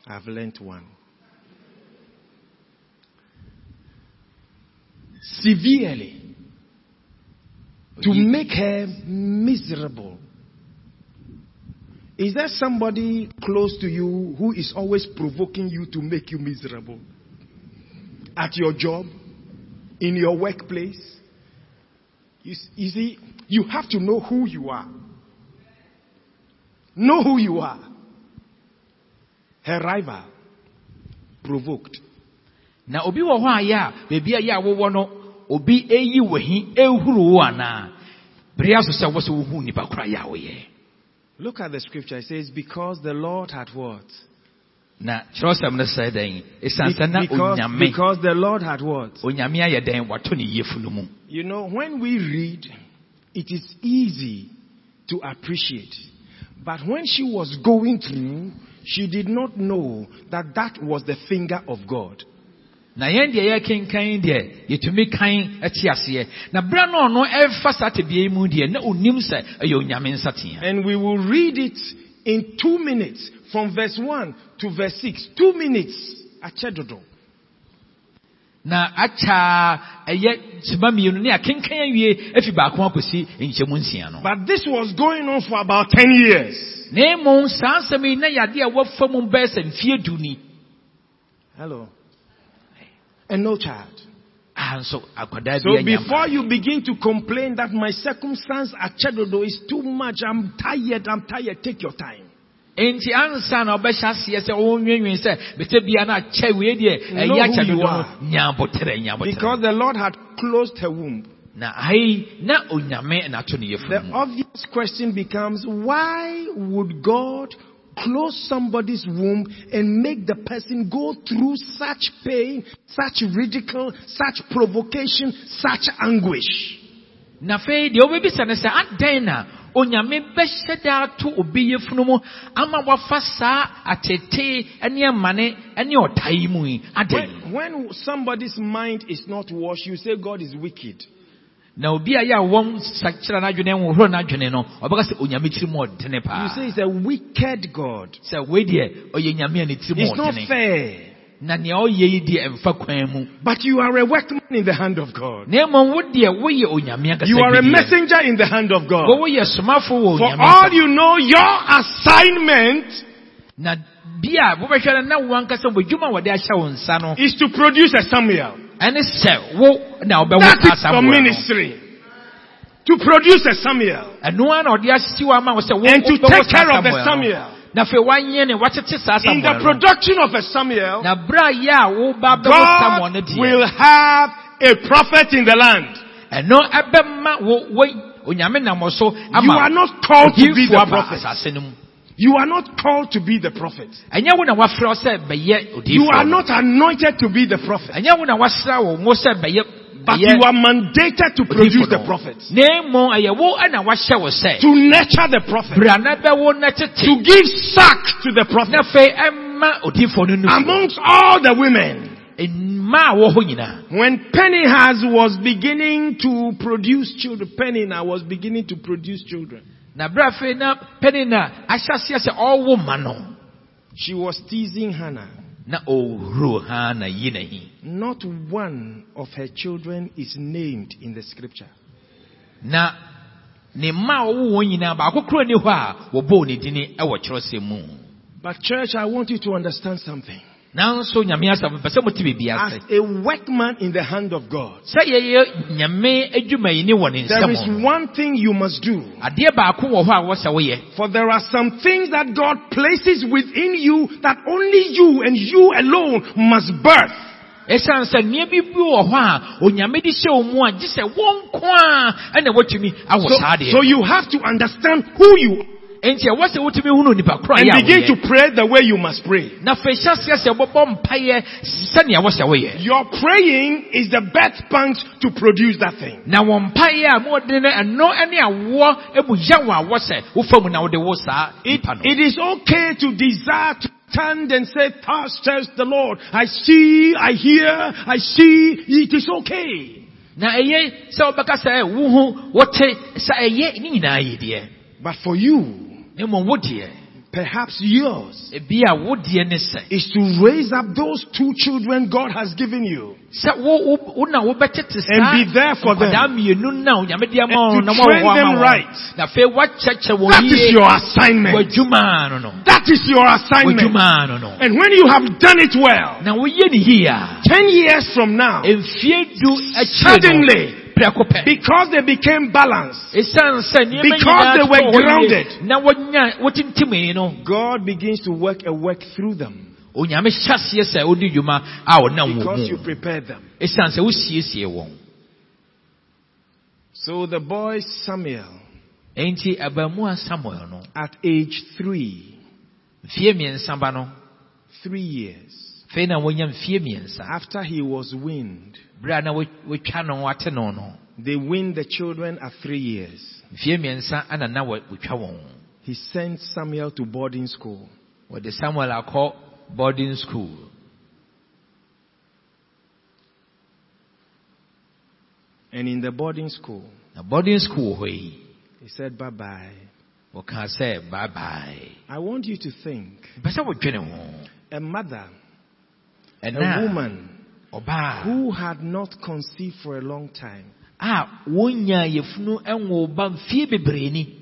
I've learnt one. Severely. To make her miserable. Is there somebody close to you who is always provoking you to make you miserable? At your job? In your workplace? You, you see, you have to know who you are. Know who you are. Her rival provoked. Na obi wɔ hɔ a yɛ a beebi a yɛ a wowɔ no obi eyi wɔ hi ehuru wo anaa bere aso sɛ wɔsɛ wohu nipa kora yɛ a woyɛ Look at the scripture. It says, Because the Lord had what? na kyerɛwsɛm no sɛ dɛn ɛsiane sɛ na because, onyame because the Lord had what? onyame ayɛ dɛn wato ne yefunu mu You know, when we read, it is easy to appreciate. But when she was going through, she did not know that that was the finger of God. Na yɛn deɛ yɛkenkan deɛ yɛtumi kan aseɛ na berɛ no ɔno ɛfa saa tebea yi mu deɛ na onim sɛ ɛyɛ onyame And we will read it in two minutes from verse 1 to verse 6. Two minutes. Achedodo. na akyaa ɛyɛ sima mmienu ne akenkan awie afi baako akɔsi nkyɛmu nsia no But this was going on for about 10 years. na mmom saa nsɛm yi na yɛade a wɔfa mu bɛɛ sɛ mfeɛ du ni Hello. And no child. ah nso akwadaa So before you begin to complain that my circumstance at Chedodo is too much, I'm tired, I'm tired, take your time. enti ansa na ɔbɛhyɛ aseɛ sɛ ɔnwenwen sɛ bɛtɛ bia no akyɛ wei deɛ ɛyɛ who akyɛ you dodo are. no Because the Lord had closed her womb. na ahei na onyame na ato ne The yɛfunu mu obvious question becomes why would God close somebody's womb and make the person go through such pain, such ridicule, such provocation, such anguish? na afei deɛ wobɛbisa no sɛ adɛn na onyame bɛhyɛ da ato obi mu ama wafa saa atete ne amane ne ɔtae yi mu yi adɛn when somebody's mind is not washed, you say God is wicked. Na obi a yɛ a wɔn sakyera n'adwene nhohoro n'adwene no ɔbɛka sɛ onyame tiri mu ɔdene You say it's a wicked God. sɛ wei deɛ ɔyɛ nyame a ne tiri mu It's not fair. na nea ɔyɛ yi deɛ kwan mu But you are a workman in the hand of God. na mmom wo deɛ woyɛ onyame ankasa You are a messenger in the hand of Wo God. woyɛ somafo wɔ For all you know, your assignment na bia wobɛhwɛ no na wo ankasa wɔde ahyɛ wo nsa no is to produce a Samuel. Ɛne sɛ wo na wobɛwo That saa is your Samuel ministry. To produce a Samuel. ɛno ara na ɔde asi wo ama wo sɛ wo And to take care of the Samuel no. Samuel. na afei woanyɛ ne woatete saa In the production of a Samuel, na berɛ a yɛ a woba bɛwo Samuel no God will have a prophet in the land. ɛno ɛbɛma wo wo onyame nam so You are not called to be the prophet. Asase no mu You are not called to be the prophet. ɛnyɛ wo na woafrɛ wo sɛ bɛyɛ You are not anointed to be the prophet. ɛnyɛ wo na woasra wo ngo sɛ bɛyɛ But you are mandated to produce the no. prophet. na mmom ɛyɛ wo ɛna wahyɛ wo sɛ To nurture the prophet. bra na bɛwo na tete To give sack to the prophet. afei ɛma odiyifoɔ no Amongst all the women. mmaa a wɔ When Pennyhas was beginning to produce children, Penina was beginning to produce children. Na berɛ afei na pɛni na ahyɛ aseɛ sɛ ɔwo She was teasing Hannah. na ɔwuro ha na yi na hi Not one of her children is named in the scripture. na ne mma a ɔwo wɔn nyinaa baako koro ni hɔ a wɔbɔɔ ne dini ɛwɔ kyerɛsɛm mu But church, I want you to understand something. Nanso nyame asɛm pɛ sɛ mote biribi As a workman in the hand of God, sɛ yɛyɛ nyame adwumayini wɔ ne there is one thing you must do. adeɛ baako wɔ hɔ a wɔ sɛ woyɛ For there are some things that God places within you that only you and you alone must birth. ɛsiane sɛ nneɛ bi bi wɔ hɔ a onyame de hyɛ mu a gye sɛ wɔn nko a ɛna wɔtumi awo So, saa deɛ so you have to understand who you are enti ɛwɔ sɛ wotumi hunu nipa koro a and begin to pray the way you must pray. na afei hyɛ aseɛ sɛ wobɛbɔ mpayɛ sɛnea wɔ sɛ woyɛ Your praying is the best punch to produce that thing. na wɔn mpayɛ a mɔden no ɛno ne awoɔ ebu yɛ wɔ awɔ sɛ wofa mu na wode wo saa It, it is okay to desire to stand and say, Thus says the Lord. I see, I hear, I see. It is okay. na ɛyɛ sɛ wobɛka sɛ ɛ, wo ho wote sɛ ɛyɛ ne nyinaa yɛ deɛ But for you, na mmom wo deɛ perhaps yours eh, ebi a wo deɛ ne sɛ is to raise up those two children God has given you. And be there for them. nkwadaa mmienu na onyame de ama And to train them right. na afei wakyɛkyɛ wɔn That is your assignment. w'adwuma no no That is your assignment. w'adwuma no no And when you have done it well, na woyɛ ne yie a ten years from now, mfie du akyire no suddenly, because they became balanced, ɛsiane sɛ nneɛma Because they were totɔ hɔ yie, grounded. na wonya wotintim God begins to work a work through them. Onyame hyɛ aseɛ sɛ wodi dwuma a ɔnam wɔ because you mu prepared them. ɛsiane sɛ wosiesie wɔn. So the boy Samuel, enti abaamua samuel no at age three, mfie mmiɛnsa ba three years, fei na wonya after he was weaned, berɛ a na wo- wotwa no wate no. No they win the children at three years. mfie mmiɛnsa ana na wa- wotwa wɔn He sent Samuel to boarding school. wɔde samuel akɔ boarding school? And in the boarding school, na boarding school he said, Bye bye. wɔkaa sɛ bye bye I want you to think mpɛ sɛ wodwene ho a mother, and a woman who had not conceived for a long time, a wonya yɛfunu ɛnwo ba mfie bebree ni.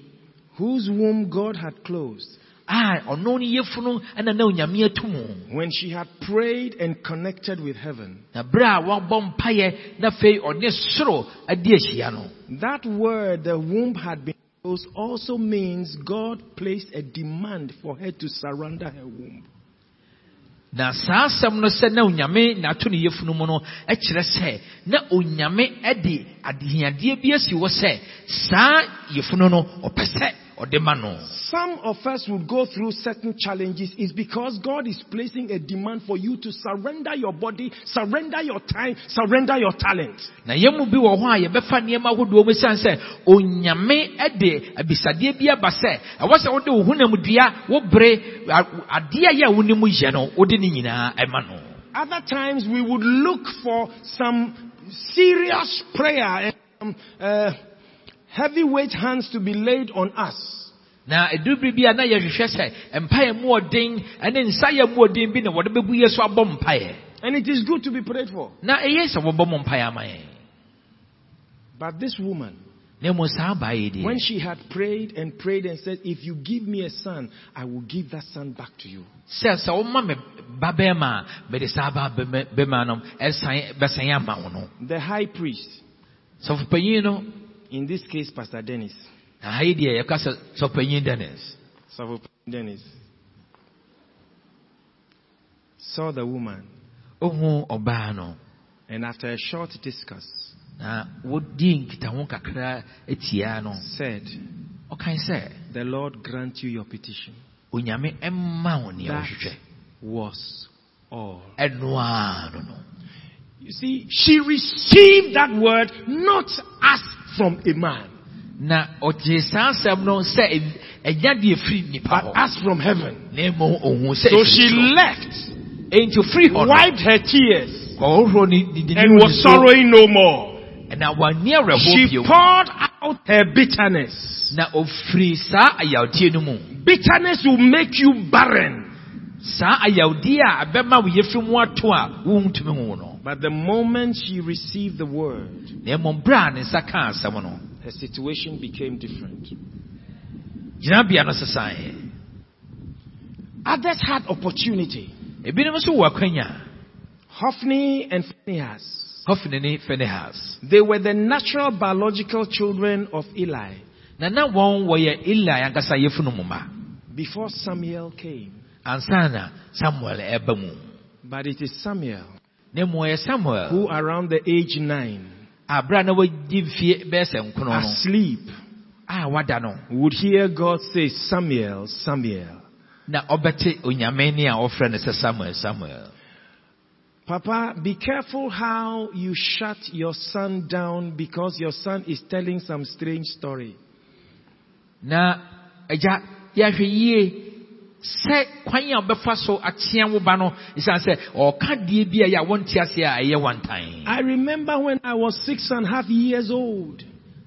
Whose womb God had closed, a ɔno no yɛfunu ɛna na onyame ato mu when she had prayed and connected with heaven, na berɛ a wabɔ mpayɛ na soro no. That word, the womb had been closed, also means God placed a demand for her to surrender her womb. Na saa asɛm no sɛ na onyame na ato ne yɛfunu mu no ɛkyerɛ sɛ na onyame de adehiadeɛ bi asi hɔ sɛ saa yɛfunu no ɔpɛ sɛ Some of us would go through certain challenges is because God is placing a demand for you to surrender your body, surrender your time, surrender your talent. na yɛn bi wɔ hɔ a yɛbɛfa nneɛma ahodoɔ mu siane sɛ onyame de abisadeɛ bi aba sɛ ɛwɔ sɛ wode wo honam wo bere adeɛ yɛ a wonim yɛ no wode ne nyinaa ɛma no Other times we would look for some serious prayer and uh, heavyweight hands to be laid on us. na edubiri bi a na yɛhwehwɛ sɛ mpaeɛ mu ɔden ne nsa yɛ mu ɔden bi na wɔde bɛbu yɛ so abɔ mpaeɛ And it is good to be prayed for. na ɛyɛ sɛ wɔbɔ mo mpaeɛ ama yɛn But this woman, na mmom saa baa when she had prayed and prayed and said, If you give me a son, I will give that son back to you. sɛ sɛ woma me ba bɛrima a mede saa ba bɛrima no ɛsan bɛsan ama wo The high priest, sɔfopanyin no in this case, Pastor Dennis, na ha yi deɛ yɛka sɛ sɔfopanyin dennis. Dennis, saw the woman, ohu ɔbaa no and after a short discuss, na wodi nkitaho kakra atia no. said, ɔkae sɛ The Lord grant you your petition. onyame ɛma wo nea That wohwehwɛ was all. no no. You see, she received that word not as from a man, na ɔgye saa asɛm no sɛ ɛnya deɛ firi nipa but hɔ as from heaven. na mmom ɔhu sɛ So she left, enti ofiri hɔ no wiped her tears, ɔhohoro ne ne- ne and was so, sorrowing no more. na wanni awerɛhoɔ She bio poured out her bitterness. na ofiri saa ayawdeɛ no mu Bitterness will make you barren. saa ayawdeɛ a ɛbɛma wo yɛfiri mu ato a wontumi hu no But the moment she received the word, na mmom berɛ a ne nsa kaa asɛm no her situation became different. gyinabea no sesaeɛ Others had opportunity. ebinom nso wɔ akwanya Hophni and Phinehas. hɔfene ne fenehas They were the natural biological children of Eli na na wɔn wɔyɛ eli ankasa yɛfunu mu ma before Samuel came. ansa na samuel But it is Samuel na mmom ɛyɛ samuel. Who, around the age nine, a berɛ a na wagye mfie bɛyɛ sɛ nkrono no. Asleep, a wada no. Would hear God say, Samuel, Samuel. na ɔbɛte onyame ne a ɔfrɛ no sɛ samuel samuel. Papa, be careful how you shut your son down because your son is telling some strange story. na agya yɛahwɛ yie sɛ kwan a wobɛfa so wo ba no ɛsiane sɛ ɔka deɛ bi a a wɔnte ase a ɛyɛ wantan I remember when I was six and a half years old,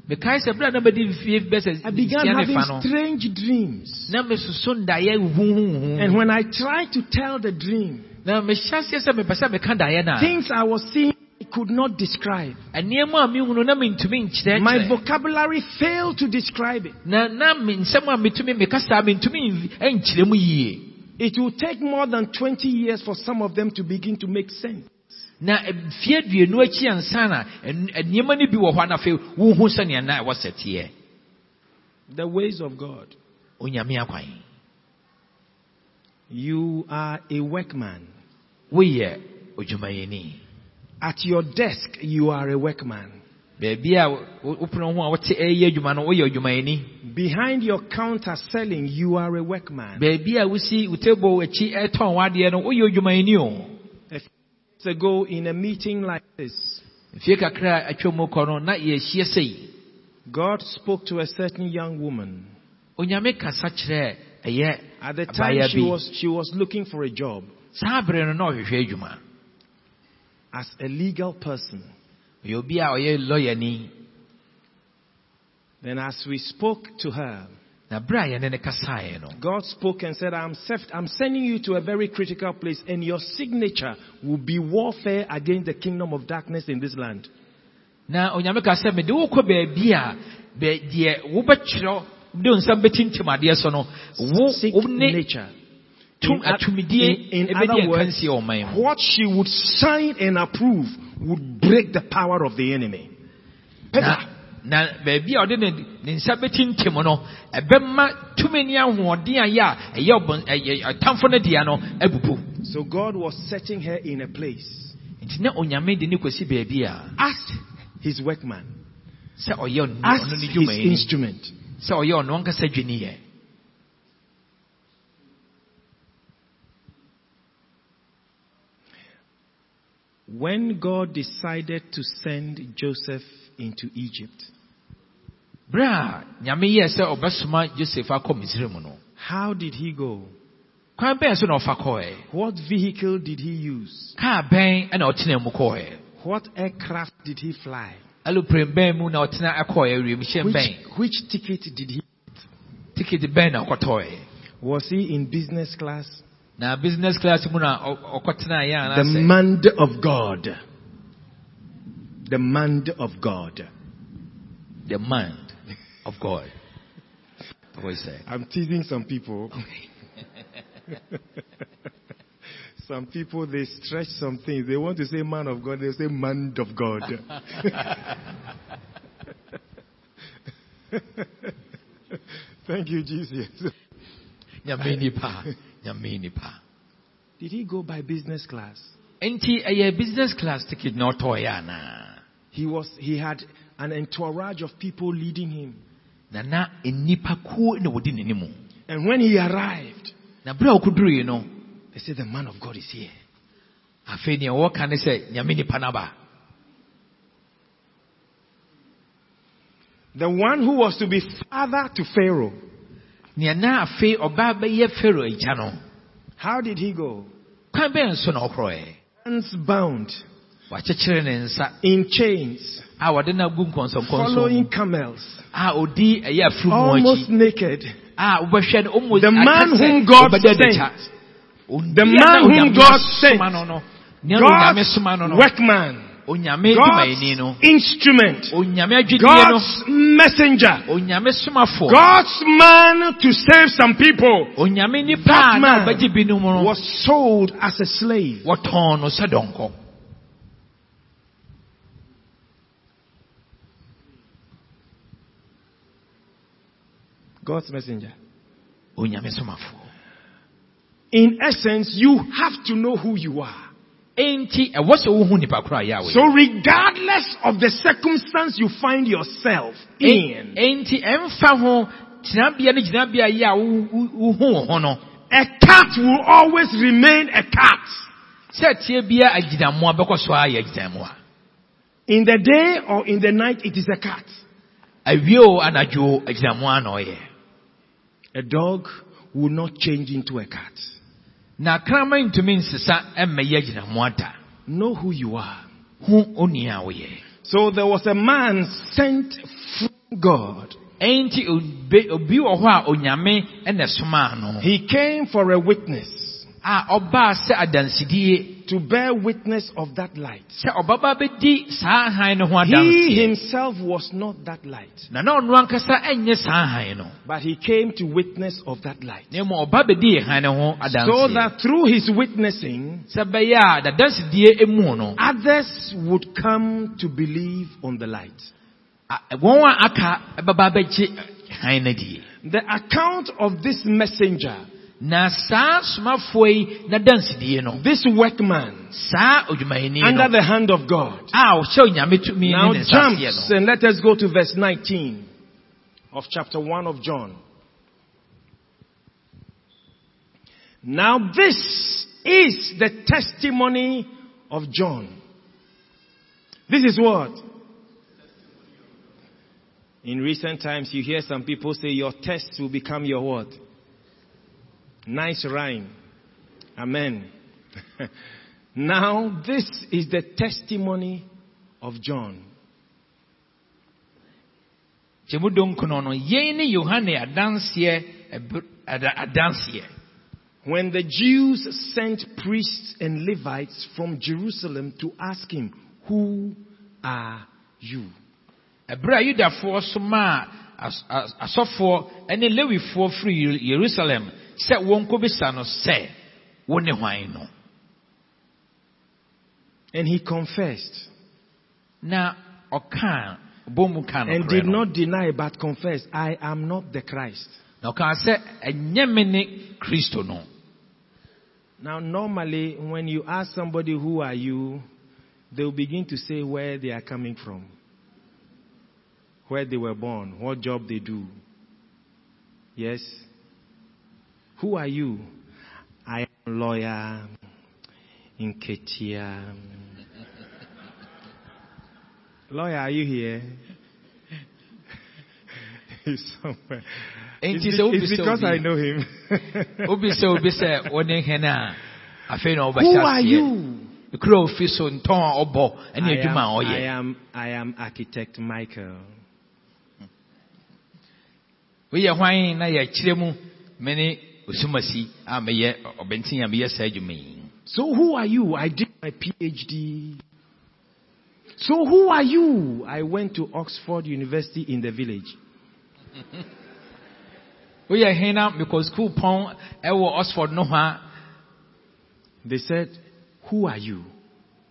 mekae sɛ berɛ a na mɛde mfie bɛ sɛ I began ne having fa no strange dreams. na mesoso ndaeɛ huhuhu. And when I tried to tell the dream, na mehyɛ aseɛ sɛ mepɛ sɛ meka daeɛ no a things I was seeing could not describe. nneɛma a mehunu na mentumi My vocabulary failed to describe it. na na me nsɛm a metumi meka saa mentumi nv- ɛnkyerɛ mu yie It will take more than 20 years for some of them to begin to make sense. na eh, mfie akyi ansa na eh, nneɛma no bi wɔ hɔ a na afei wohu sɛnea na ɛwɔ sɛ teɛ The ways of God. onyame akwan You are a workman. woyɛ odwumayɛni At your desk, you are a workman. baabi a wo- wopono ho a wote ɛyɛ adwuma no woyɛ odwumayɛni Behind your counter selling, you are a workman. a wosi wo table akyi ɛtɔn wadeɛ no woyɛ odwumayɛni o A few years ago, in a meeting like this, mfie kakra a atwa mu kɔ no na yɛahyia sei God spoke to a certain young woman. onyame kasa kyerɛ ɛyɛ At the time, she was, she was looking for a job saa bere no na ɔhwehwɛ adwuma as a legal person. ɔyɛ obi a ɔyɛ lɔyani Then, as we spoke to her, na bere a yɛne ne kasaeɛ no God spoke and said, I'm, I'm sending you to a very critical place, and your signature will be warfare against the kingdom of darkness in this land. na onyame ka sɛ mede wokɔ baabi a bɛ- deɛ wobɛkyerɛ de wo nsɛm bɛtintim adeɛ so no wo wo ne Signature. tum In, in, in other words, nkansie wɔ ɔman mu what she would sign and approve would break the power of the enemy. na na baabi a ɔde ne ne nsa bɛtintim no. Ɛbɛma tumi ne ahoɔden a yɛ a ɛyɛ ɔbɔn ɛyɛ ɔtamfo no. Deɛ no abubu So God was setting her in a place. Nti na onyame de ne kɔsi baabi a as his workman, sɛ ɔyɛ ɔno as ɔno ne his instrument. sɛ ɔyɛ ɔno ankasa dwiniyɛ When God decided to send Joseph into Egypt, berɛ a nyame yɛɛ joseph akɔ how did he go? kwan bɛn so na What vehicle did he use? kaa bɛn ɛna ɔtena mu What aircraft did he fly? alupere na ɔtena ɛkɔɛ wiemhyɛn Which, which ticket did he? na Was he in business class? Na business class mu na ɔ- ɔkɔtena yɛ The mind of God. The mind of God. the mind of god what is that I'm teasing some people. some people they stretch some things. They want to say man of God, they say man of God. Thank you, Jesus. Nyame nipa Did he go by business class? nti ɛyɛ business class ticket na ɔtɔɔyɛ anaa He was he had an entourage of people leading him. na na nnipa kuo na wɔdi n'anim And when he arrived, na berɛ a ɔkɔduruiɛ no they said the man of God is here. afei nea wɔka ne sɛ nyame nipa no The one who was to be father to Pharaoh. How did he go? kwan bɛn so na ɔkorɔɛ Hands bound, wakyekyere ne nsa. In chains, a wɔde no agu nkɔnsɔnkɔnsɔn following camels, a ɔdi ɛyɛ afurumu almost naked. a wobɛhwɛ no ɔmo The man whom God sent. The man whom God sent. no no. nea God's workman, onyame dwumayɛni no God's instrument, onyame adwudiɛ no. God's messenger, God's man to save some people. That man ɔbɛgye binom no was sold as a slave. wɔtɔn no sɛ dɔnkɔ. God's messenger. In essence, you have to know who you are. Eh, so regardless of the circumstance you find yourself eh, in, enti ɛmfa ho tenabea ne gyinabea yɛ a wo- wo- wohu wo ho no a cat will always remain a cat. sɛ tie bia agyinammoa bɛkɔ so a yɛ agyinammoa In the day or in the night, it is a cat. awie o anadwo o agyinammoa na ɔyɛ A dog will not change into a cat. Na kraman ntumi nsesa mmɛyɛ agyinammoa da Know who you are. hu onua woyɛ So there was a man sent from God. obe- obi wɔ hɔ a onyame ɛna no He came for a witness Ah, a ɔbaa sɛ adansidie. To bear witness of that light. sɛ ɔbaba bɛdi saa hann no ho He himself was not that light, na na ɔno ankasa ɛnyɛ saa hann no. But he came to witness of that light. na mmom ɔba bɛdii hann no ho So that through his witnessing, sɛ bɛyɛ a dadansidie emu no. others would come to believe on the light. a- wɔn a aka bɛba bɛgye hann no die. The account of this messenger, na saa somafoɔ yi n'adansidie no this workman, under the hand of God, a ɔhyɛ onyame tumi now jumps and let us go to verse 19 of chapter 1 of John. Now this is the testimony of John. This is what? In recent times you hear some people say your test will become your what? Nice rhyme. Amen. now this is the testimony of John. gyemu donkono no yɛn yohane adanseɛ ɛbr- When the Jews sent priests and Levites from Jerusalem to ask him, Who are you? ɛberɛ a yudafoɔ so maa as- as- asɔfoɔ ne lewifoɔ firi Yeru- yerusalem sɛ wɔnkɔbisa no sɛ wo ne hwan no And he confessed na ɔkaa ɔbɔ mu kaa and did not deny but confessed, I am not the Christ. na ɔkaa sɛ ɛnyɛ me ne kristo no Now, normally, when you ask somebody, Who are you? they'll begin to say where they are coming from, where they were born, what job they do. Yes. Who are you? I am lawyer Nketia. lawyer, are you here? He's somewhere. It's, be- it's because I know him. obi sɛ obi sɛ wɔne hɛn a afei na Who are you? kura ofi so ntɔn ɔbɔ ɛne I adwuma a am, I am, I am architect Michael. woyɛ hwan na yɛkyerɛ mu me ne osumasi a meyɛ ɔbɛntin a meyɛ saa adwuma yi So who are you? I did my PhD. So who are you? I went to Oxford University in the village. woyɛ hɛn na mekɔ sukuu pɔn ɛwɔ oxford no ho a They said, Who are you?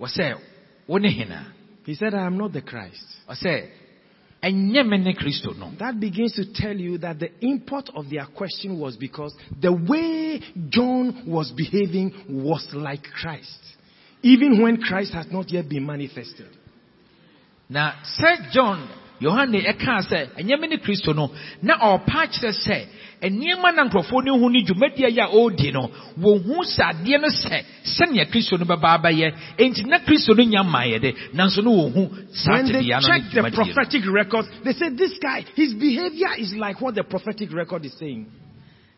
wɔsɛ wo ne hɛn a He said, I am not the Christ. ɔsɛ That begins to tell you that the import of their question was because the way John was behaving was like Christ, even when Christ has not yet been manifested. Now, said john yohane ɛkaa sɛ ɛnyɛ me ne kristo no na ɔpa kyerɛ sɛ nneɛma na nkurɔfoɔ no hu ne dwumadie yi a ɔredi no wɔhu sɛ adeɛ no sɛ sɛnea kristo no bɛba abɛyɛ enti na kristo no nya mmaeɛ de nanso no wɔhu saa tebea no ne checked the prophetic records, they said, This guy, his behavior is like what the prophetic record is saying.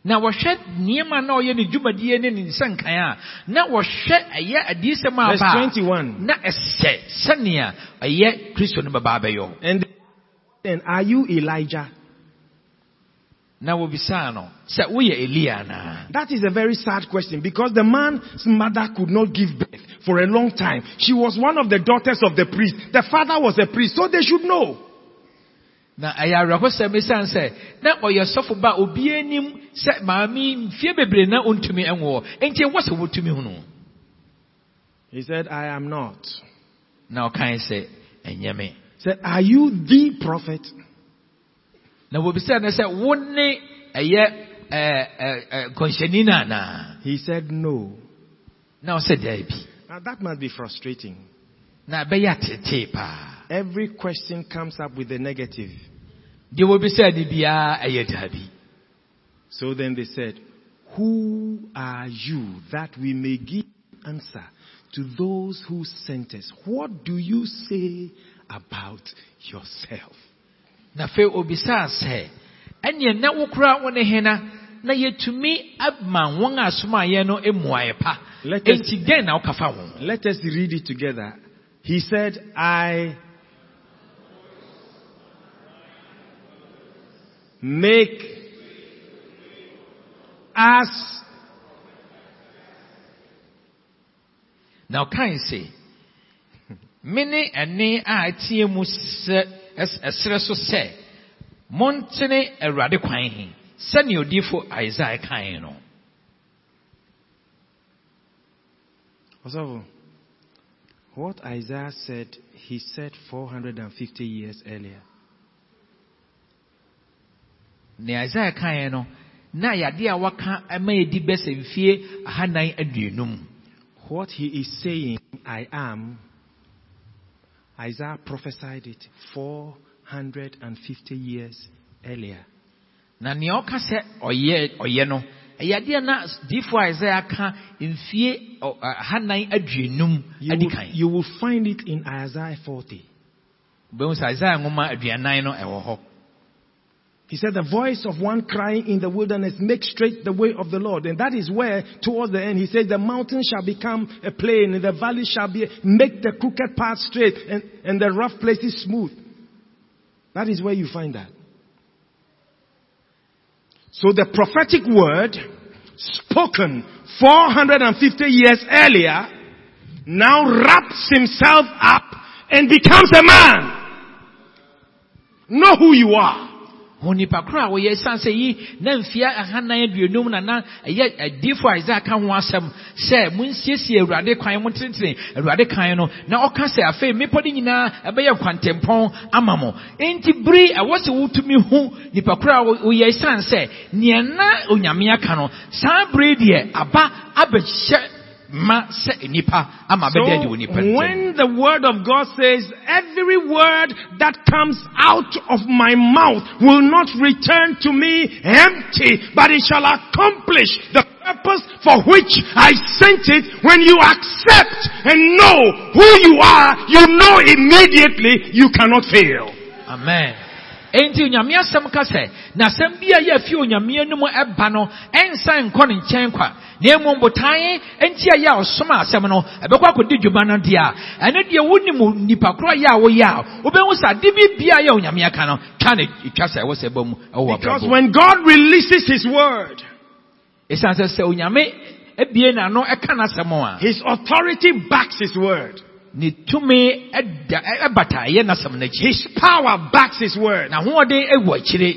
na wɔhwɛ nneɛma na ɔyɛ ne dwumadie ne ne nsɛnkan a na wɔhwɛ ɛyɛ adiisɛm aba 21. na ɛsɛ sɛnea ɛyɛ kristo no bɛba abɛyɛ then, are you Elijah? na wɔbisaa no sɛ woyɛ elia anaa That is a very sad question because the man's mother could not give birth for a long time. She was one of the daughters of the priest. The father was a priest, so they should know. na ɛyɛ awerɛhosɛm ɛsiane sɛ na ɔyɛ sɔfo ba obiara nim sɛ maame mfie bebree na ɔntumi ɛnwoɔ enti ɛwɔ sɛ wɔtumi hu He said, I am not. na ɔkae sɛ ɛnyɛ me said, Are you the prophet? na wɔbisaa no sɛ wo ne ɛyɛ ɛɛ, ɛɛ, ɛɛ, no anaa He said, No. na ɔsɛ daabi Now that must be frustrating. na ɛbɛyɛ atetee paa Every question comes up with a negative. deɛ wɔbisaa no biara ɛyɛ daabi So then they said, Who are you that we may give answer to those who sent us? What do you say about yourself? na afei obisaa sɛ ɛneɛ na wo koraa wo ne hena na yɛtumi ama wɔn a asomaeɛ no mmuaeɛ pa Let us- enti dɛn na Let us read it together. He said, I make us now can you me ne ɛne a ɛteɛ mu sɛ ɛserɛ so sɛ montene awurade kwan he sɛnea isaia kae no Also, what Isaiah said, he said 450 years earlier. nea isaia kae no na yɛade a waka ma yɛdi bɛ sɛ mfie ahanan aduonum What he is saying, I am, Isaiah prophesied it 450 years earlier. na nea ɔka sɛ ɔyɛ ɔyɛ no ɛyɛ adeɛ na diifo isaia ka mfie ahanan aduonum You adi will, kan you will find it in Isaiah 40. bɛhu sɛ isaia nwoma aduanan no ɛwɔ hɔ He said, The voice of one crying in the wilderness, make straight the way of the Lord. And that is where, towards the end, he says, The mountain shall become a plain, and the valley shall be, make the crooked path straight, and, and the rough places smooth. That is where you find that. So the prophetic word, spoken 450 years earlier, now wraps himself up and becomes a man. Know who you are. Onipa koro a wɔyɛ ɛsiane sɛ yi na mfie ahanan aduonum na na ɛyɛ adiifo a isaia ka ho asɛm sɛ monsiesie awurade kwan mo tenetene awurade kwan no. Na ɔka sɛ afei mmepɔ no nyinaa ɛbɛyɛ kwantempɔn ama mo. Enti bere ɛwɔ sɛ wotumi hu nipa koro a woyɛ ɛsiane sɛ neɛ na onyame aka no saa bere deɛ aba abɛhyɛ ma sɛ nipa ama So bɛda adi wɔ nipa ntam when the word of God says, every word that comes out of my mouth will not return to me empty, but it shall accomplish the purpose for which I sent it. When you accept and know who you are, you know immediately you cannot fail. amen enti onyame asɛm ka sɛ na asɛm bi a yɛ afi onyame anim ɛba no ɛnsan nkɔ ne nkyɛn kwa. Na mmom botae enti a yɛ a ɔsoma asɛm no ɛbɛkɔ akɔdi dwuma no deɛ a ɛno deɛ wonim nipa korɔ yɛ a woyɛ a wobɛhu sɛ ade bi bia yɛ onyame aka no twa ne twa sɛ ɛwɔ sɛ ɛbɔ mu ɛwɔ Because when God releases His word, ɛsiane sɛ sɛ onyame ebie n'ano ɛka n'asɛm a His authority backs His word. Ne tumi ɛbata ɛyɛ n'asɛm n'akyi His power backs His word. na hoɔden ɛwɔ akyire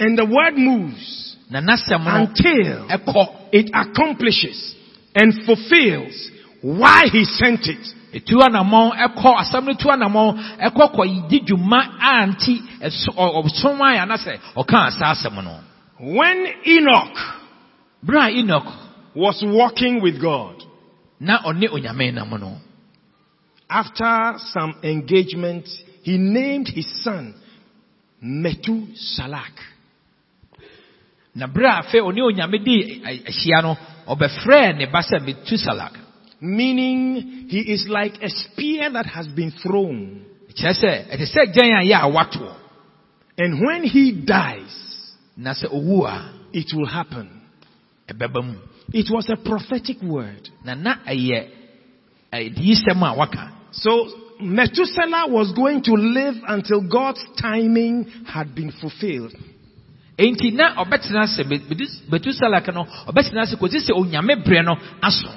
And the word moves na n'asɛm no until ɛkɔ it accomplishes and fulfills why He sent it. etu anammɔn ɛkɔ asɛm no tu anammɔn ɛkɔ kɔ di dwuma a nti ɛso ɔ- ɔsom ayɛ anasɛ ɔka saa asɛm no When Enoch bere a enoch was walking with God, na ɔne onyame nam no after some engagement, he named his son Methuselah. na bere a afei ɔne onyame di ɛ- ahyia no ɔbɛfrɛɛ ne ba sɛ metusalak Meaning, he is like a spear that has been thrown. kyerɛ sɛ ɛte sɛ gyɛn a yɛ a watoɔ And when he dies, na sɛ owu a it will happen. ɛbɛba mu It was a prophetic word. na na ɛyɛ adiyisɛm a waka So Methuselah was going to live until God's timing had been fulfilled. enti na ɔbɛtena sɛ metusalak no ɔbɛtena sɛ kɔsi sɛ onyame berɛ no aso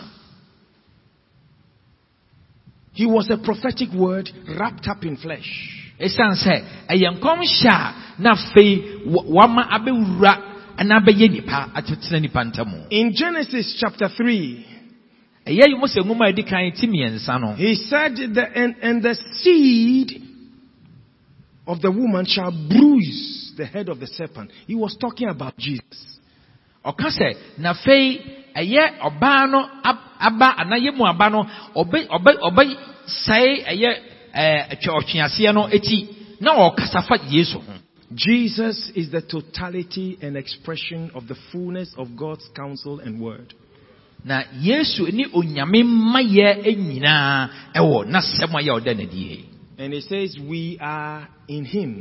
He was a prophetic word wrapped up in flesh. ɛsiane sɛ ɛyɛ nkɔmhyɛ a na afei wama abɛwura anaa bɛyɛ nipa atetena nipa ntam In Genesis chapter 3, he said, that, and, and the seed of the woman shall bruise the head of the serpent. He was talking about Jesus. ɔka sɛ na afei ɛyɛ ɔbaa no ab- aba anaa yɛ mu aba no ɔbɛ ɔbɛ ɔbɛ sɛe ɛyɛ ɛɛ ɔtweaseɛ no eti na ɔkasa fa yesu ho Jesus is the totality and expression of the fullness of God's counsel and word. Na yesu ne onyame nyinaa ɛwɔ n'asɛm a yɛ ɔda n'adie And he says, We are in him.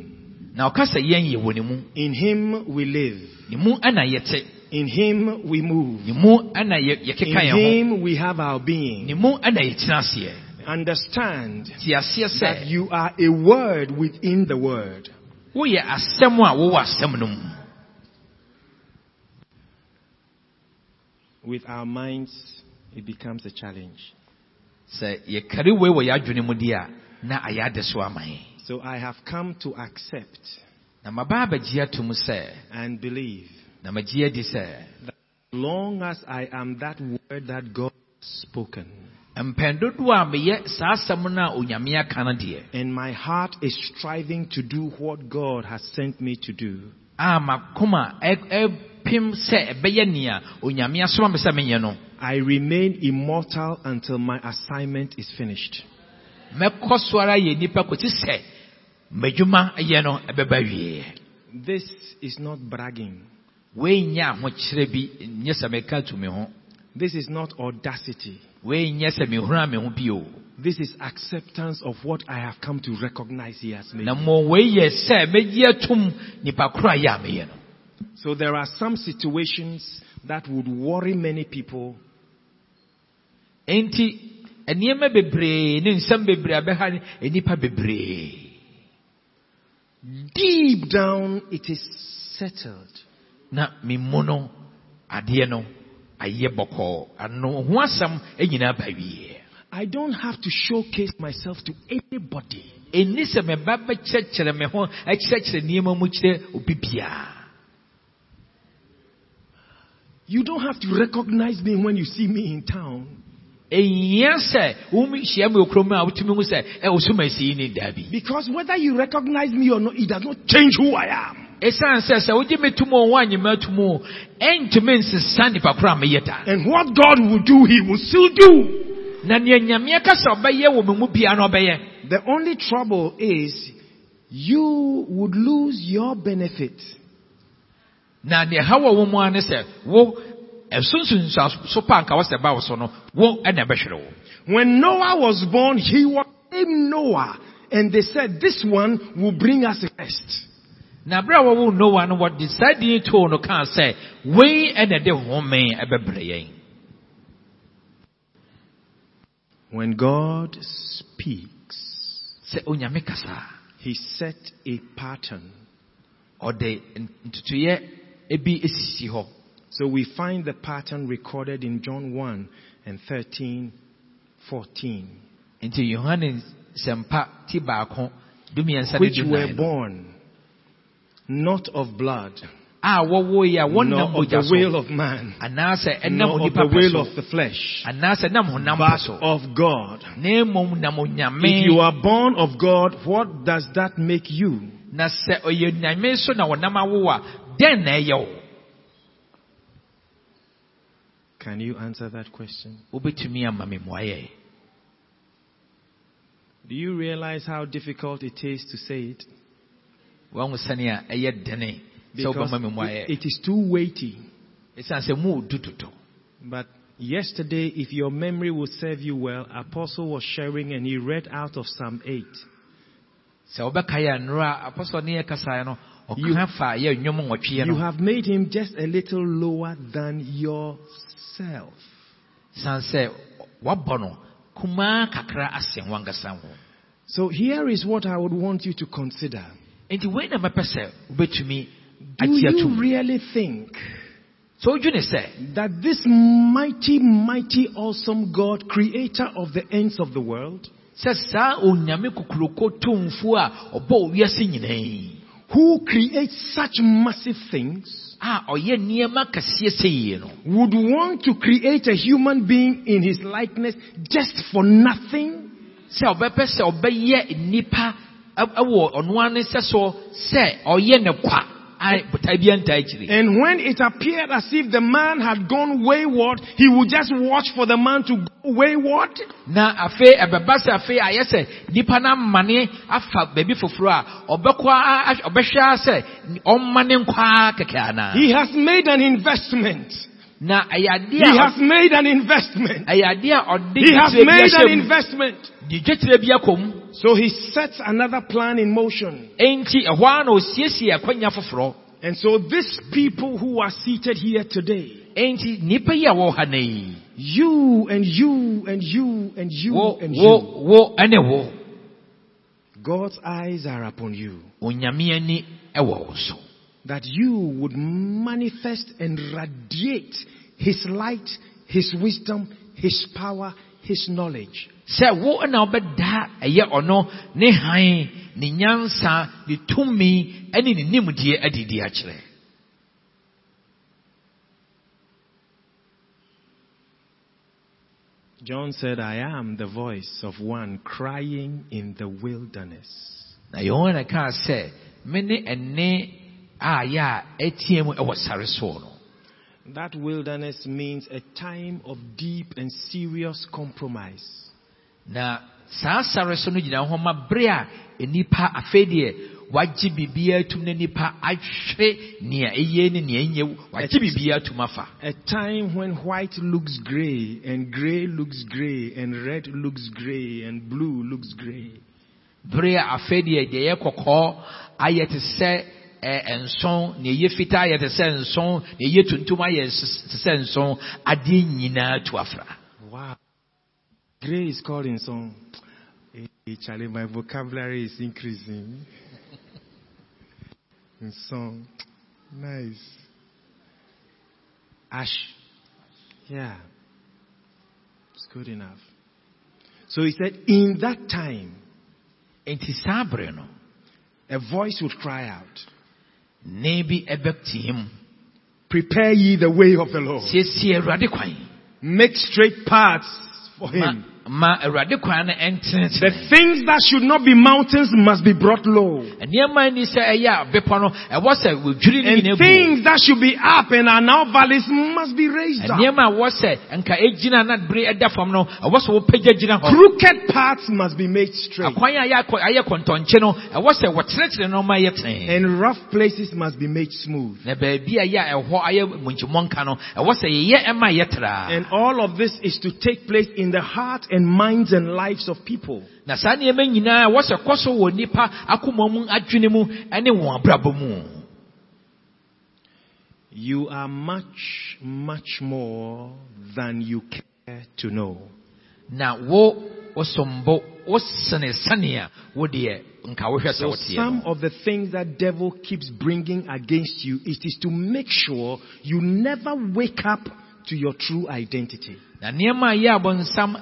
na ɔka sɛ yɛn yɛ wɔ ne mu In him we live. ne mu ɛna yɛte In him we move. ne mu ɛna yɛ In yɛkeka yɛn ho him we have our being. ne mu ɛna yɛtena aseɛ Understand that you are a word within the word. woyɛ asɛm a wowɔ asɛm no mu With our minds, it becomes a challenge. sɛ yɛkari wei wɔ yɛadwene mu di a na ayɛ ade so ama yɛn So I have come to accept na maba abɛgye ato mu sɛ and believe. that sɛ Long as I am that word that God has spoken, mpɛn dodoɔ a meyɛ saa asɛm no a onyame aka no deɛ and my heart is striving to do what God has sent me to do, a makoma ɛ- ɛpem sɛ ɛbɛyɛ nea onyame asoma me sɛ menyɛ no I remain immortal until my assignment is finished. mɛkɔ so ara yɛ nnipa kɔti sɛ m'adwuma yɛ no ɛbɛba wieɛ This is not bragging. wei ahokyerɛ bi nyɛ sɛ meka to ho This is not audacity. wei sɛ mehura me ho bio This is acceptance of what I have come to recognize He has made. na mmom wei yɛ sɛ mɛgye atom nipa koro a yɛ a meyɛ no So there are some situations that would worry many people, enti nneɛma bebree ne nsɛm bebree a nnipa bebree. Deep down it is settled. na memmu no adeɛ no ayɛ bɔkɔɔ ano ho asɛm nyinaa ba wieɛ I don't have to showcase myself to anybody. ɛnni sɛ meba bɛkyerɛkyerɛ me ho akyerɛkyerɛ nneɛma mu kyerɛ obi biara You don't have to recognize me when you see me in town. ɛnyia sɛ wohyia me okurom a wotumi hu sɛ ɛ ɔsom asi ne daabi Because whether you recognize me or not, it does not change who I am. ɛsiane sɛ sɛ wogye me tom o woanye me atom o ɛntumi nsesa nnipa koro a meyɛ da And what God will do, He will still do. na nea nyameɛ ka sɛ ɔbɛyɛ wɔ me mu bia na ɔbɛyɛ The only trouble is you would lose your benefit. Na nea ɛha wɔ wo mu a ne sɛ wo ɛsonsunsa so pa anka wɔ sɛ ba wo so no wo ɛna ɛbɛhwere wo When Noah was born, he was named Noah. And they said, this one will bring us rest. na berɛ a wɔwo noa no wɔde saa din too no kaa sɛ wei ɛna de home ɛbɛbrɛ yɛn When God speaks, sɛ onyame kasa He set a pattern. ɔde ntutuiɛ ebi esisi hɔ So we find the pattern recorded in John 1 and 13, 14, nti yohane sɛmpa ti baako dumiɛnsa ne which were born not of blood, a wɔwɔ yi a wɔnam of the will of man, anaasɛ ɛnam nor of the will of the flesh, anaasɛ nam honam pɛ but so. of God. na nam onyame. If you are born of God, what does that make you? na sɛ ɔyɛ nyame so na wɔnam awo a dɛn na ɛyɛ wo Can you answer that question? wobɛtumi ama me mmoayɛ Do you realize how difficult it is to say it? wahu sɛnea ɛyɛ dene sɛ Because wobɛma me it, mmoayɛ it is too weighty. ɛsiane sɛ mu du totɔ But yesterday, if your memory will serve you well, Apostle was sharing and he read out of Psalm 8. sɛ wobɛkae a nnora apɔsɔ ne yɛ no You- ɔka fa yɛ nnwom nwɔtweɛ You have made him just a little lower than yourself. siane sɛ wabɔ no kumaa kakra asɛn wankasa ho So here is what I would want you to consider. enti wei na mɛpɛ sɛ wobɛtumi Do you really think sɛ that this mighty, mighty, awesome God, creator of the ends of the world, sɛ saa onyame kokuroko tomfuo a ɔbɔ wiase nyinaa yi who creates such massive things, a ɔyɛ nneɛma kɛseɛ sɛ would want to create a human being in his likeness just for nothing? sɛ ɔbɛpɛ sɛ ɔbɛyɛ nnipa ɛ- ɛwɔ ɔno ane sɛ so sɛ ɔyɛ ne kwa a botae bia ntaa akyiri And when it appeared as if the man had gone wayward, he would just watch for the man to go wayward. na afei ɛbɛba sɛ afei ayɛ sɛ nnipa no amane afa baabi foforɔ a ɔbɛkɔ a- a- ɔbɛhwɛ sɛ ɔmmane nkɔ kɛkɛ anaa He has made an investment. na ɛyɛ He has made an investment. ɛyɛ adeɛ a ɔde He has made an investment. de dwetire bi akɔ mu So he sets another plan in motion. enti ɛhɔ a na osiesie akwanya foforɔ And so these people who are seated here today, enti nnipa yi a wɔwɔ ha na yi you and you and you and you wo and wo you, wo God's eyes are upon you. onyame ani ɛwɔ wo so That you would manifest and radiate his light, his wisdom, his power, his knowledge. sɛ wo na wobɛda ɛyɛ ɔno ne hann ne nyansa ne tumi ɛne ne nimdeɛ adidi akyerɛ John said, I am the voice of one crying in the wilderness. na yohane kaa sɛ me ne ɛne a yɛ a ɛteɛ mu ɛwɔ sare soɔ no That wilderness means a time of deep and serious compromise. na saa sare so no gyina hɔ ma bere a nnipa afei deɛ wagye biribiara atum na nnipa ahwere nea ɛyɛ ne nea ɛnyɛ wagye biribiara atum afa A time when white looks gray and gray looks gray and red looks gray and blue looks gray. bere a afei deɛ deɛ kɔkɔɔ ayɛ te sɛ nson nea ɛyɛ fitaa ayɛ te sɛ nson nea ɛyɛ tuntum ayɛ te sɛ nson adeɛ nyinaa tu afra Wow. Gray is called in song. Hey, eh, Charlie, my vocabulary is increasing. in song. Nice. Ash. Yeah. It's good enough. So he said, in that time, enti saa bere no a voice would cry out, nne bi ɛbɛte mu Prepare ye the way of the Lord. siesie awurade kwan Make straight paths for him. Ma awurade kwan no ɛntenetene The things that should not be mountains must be brought low. nneɛma ni sɛ ɛyɛ a bepɔ no ɛwɔ sɛ wɔdwiri no And things that should be up and are now valleys must be raised up. nneɛma a ɛwɔ sɛ nka ɛgyina na bere ɛda fam no ɛwɔ sɛ wɔpagya gyina hɔ Crooked paths must be made straight. akwan a ayɛ akɔ- ayɛ kɔntɔnkye no ɛwɔ sɛ wɔtenetene no ma yɛ tee And rough places must be made smooth. na baabi a ɛyɛ a ɛhɔ ayɛ munkyimɔnka no ɛwɔ sɛ yɛyɛ ɛma yɛ traa And all of this is to take place in the heart and minds and lives of people. na saa nneɛma nyinaa ɛwɔ kɔ so wɔ nnipa akoma mu adwene mu ɛne wɔn abrabɔ mu You are much, much more than you care to know. na wo wosombo wosene sɛnea wo deɛ nka wohwɛ sɛ So woteɛ some of the things that devil keeps bringing against you, it is to make sure you never wake up to your true identity. na nneɛma a abɔnsam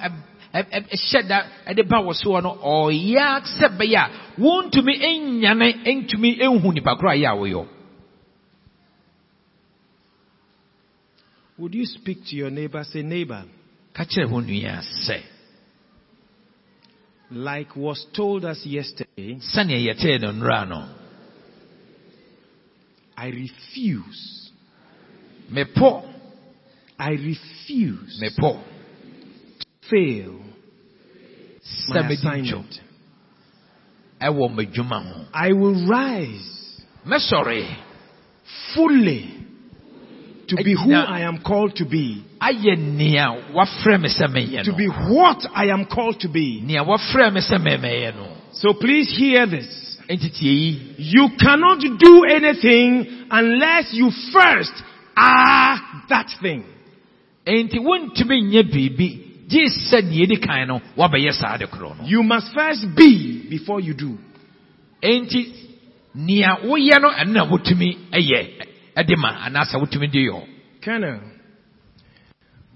ɛhyɛ da ɛde ba wɔ no ɔyɛ sɛ bɛyɛ a wontumi ɛnyane ɛntumi ɛnhu nipa koro a ɛyɛ a Would you speak to your neighbor, say, neighbor, ka kyerɛ nua sɛ like was told us yesterday, sɛnea yɛtee no nnora no I refuse, mepɔ I refuse fail my assignment. ɛwɔ m'adwuma ho I will rise fully to be who I am called to be, ayɛ nea wafrɛ me sɛ meyɛ to be what I am called to be. nea wafrɛ me sɛ memɛyɛ no. So please hear this. You cannot do anything unless you first are that thing. Enti wontumi nyɛ biribi gye sɛ nea ɛdi kan no woabɛyɛ saa de korɔ no You must first be before you do. enti nea woyɛ no ɛno na wotumi ɛyɛ ɛde ma anaasɛ wotumi de yɔ Colonel,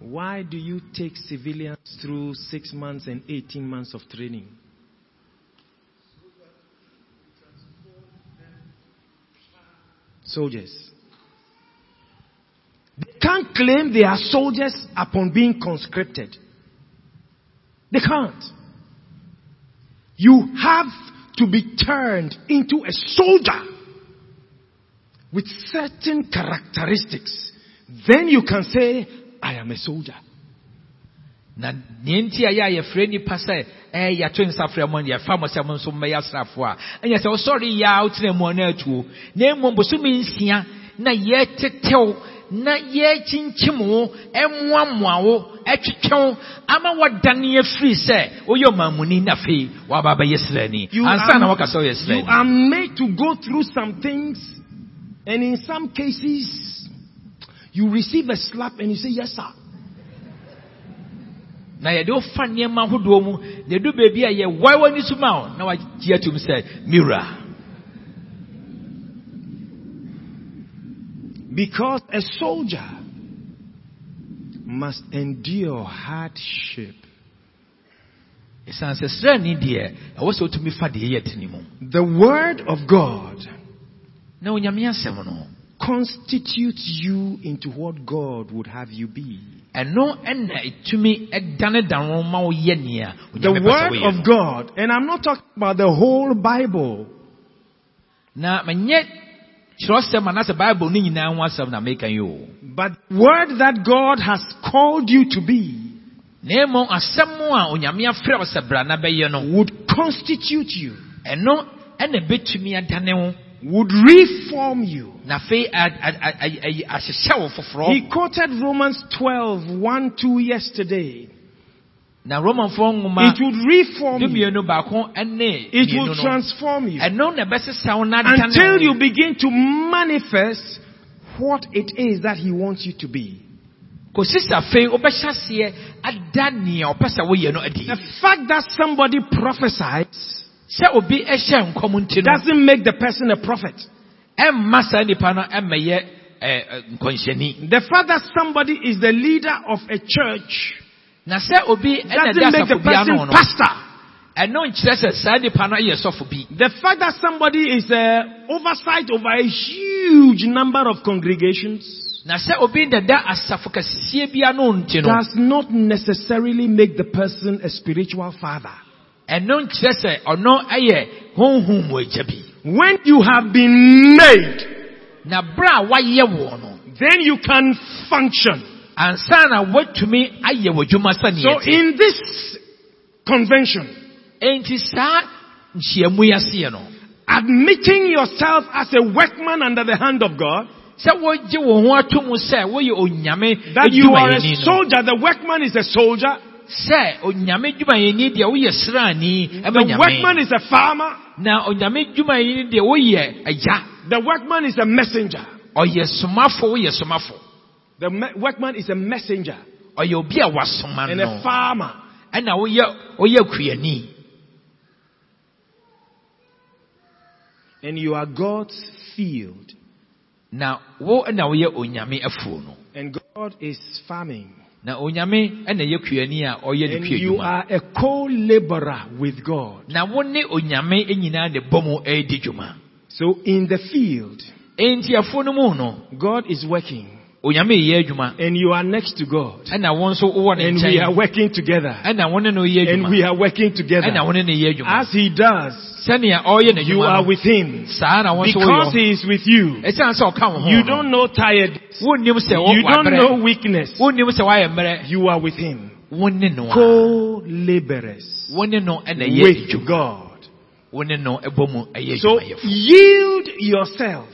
why do you take civilians through six months and 18 months of training? Soldiers. They can't claim they are soldiers upon being conscripted. They can't. You have to be turned into a soldier with certain characteristics. Then you can say, I am a soldier. na nea nti a yɛ a yɛfrɛ nnipa sɛ ɛɛ yɛato nsa frɛ mo no yɛfa mo sɛ mo nso mmɛyɛ asrafoɔ a ɛnyɛ sɛ oh, wosɔre yɛ a wotena mu no atuo na mmom bosome na na yɛkyinkyim wo ɛmmoamoa wo ɛtwetwe wo ama wɔdane afiri sɛ woyɛ ɔmamuni na afei woaba bɛyɛ srani ansa na wɔka sɛ woyɛ you are made to go through some things, and in some cases, you receive a slap and you say, Yes, sir. na yɛde wo fa nneɛma ahodoɔ mu na ɛdu baabi a yɛwae w'ani so ma wo na wagye atom sɛ mira Because a soldier must endure hardship. ɛsiane sɛ srani deɛ ɛwɔ sɛ wotumi fa deɛ ɛyɛ tene mu The word of God na onyame asɛm no constitutes you into what God would have you be. ɛno ɛna ɛtumi ɛdane dan wo ma woyɛ The onyame pɛ sɛ word of. God, and I'm not talking about the whole Bible. But word that God has called you to be na mmom asɛm a onyame afrɛ wo sɛ bra na bɛyɛ no would constitute you, ɛno ɛna bɛtumi adane wo would reform you. He quoted Romans 12, 1, 2 yesterday. Na romanfoɔ nwoma It would reform you. dumienu baako ɛne It will transform you. ɛno na ɛbɛsesa wo na Until you begin to manifest what it is that He wants you to be. kòsi sɛ afei wobɛhyɛ aseɛ ada nea ɔpɛ sɛ woyɛ no adi The fact that somebody prophesies sɛ obi ɛhyɛ nkɔm nti no doesn't make the person a prophet. The fact that somebody is the leader of a church na sɛ obi ɛna doesn't da make the asafo bi ano person no pastor. ɛno nkyerɛ sɛ saa nipa no yɛ sɔfo bi The fact that somebody is uh, oversight over a huge number of congregations na sɛ obi dada asafo kɛseɛ bi ano nti no does not necessarily make the person a spiritual father. ɛno nkyerɛ sɛ ɔno ɛyɛ honhom mu agya bi When you have been made, na bere a wayɛ wɔ no then you can function. Ansa na woatumi ayɛ w'adwuma So sɛneɛ te in this convention, enti saa nhyiamu yi aseɛ no admitting yourself as a workman under the hand of God, sɛ wogye wo ho ato mu sɛ woyɛ onyame that you are a soldier, the workman is a soldier, sɛ onyame dwumayɛni deɛ woyɛ sraani ɛma the workman is a farmer, na onyame dwumayɛni deɛ woyɛ agya. The workman is a messenger. ɔyɛ somafo woyɛ somafo The workman is a messenger ɔyɛ obi a wasoma and a farmer. ɛna woyɛ woyɛ kuani And you are God's field. na wo ɛna woyɛ onyame afuo no And God is farming. na onyame ɛna yɛ kuani a ɔyɛ ne And you are a co-laborer with God. na wo ne onyame nyinaa de bɔ mu ɛredi dwuma So in the field, enti afuo no mu no God is working. Onyame yɛ adwuma And you are next to God. ɛna wo nso wowɔ ne And we are working together. ɛna wo ne no yɛ And we are working together. ɛna wo ne no yɛ adwuma As He does, you are with Him. saa na wo nso Because He is with you. ɛsiane sɛ ɔka wo ho You don't know tired. You don't know weakness. wonnim sɛ woayɛ mmerɛ You are with Him. wo ne no Co-laborers wo ne no ɛna yɛ with God. wo ne no ɛbɔ mu ɛyɛ So yield yourself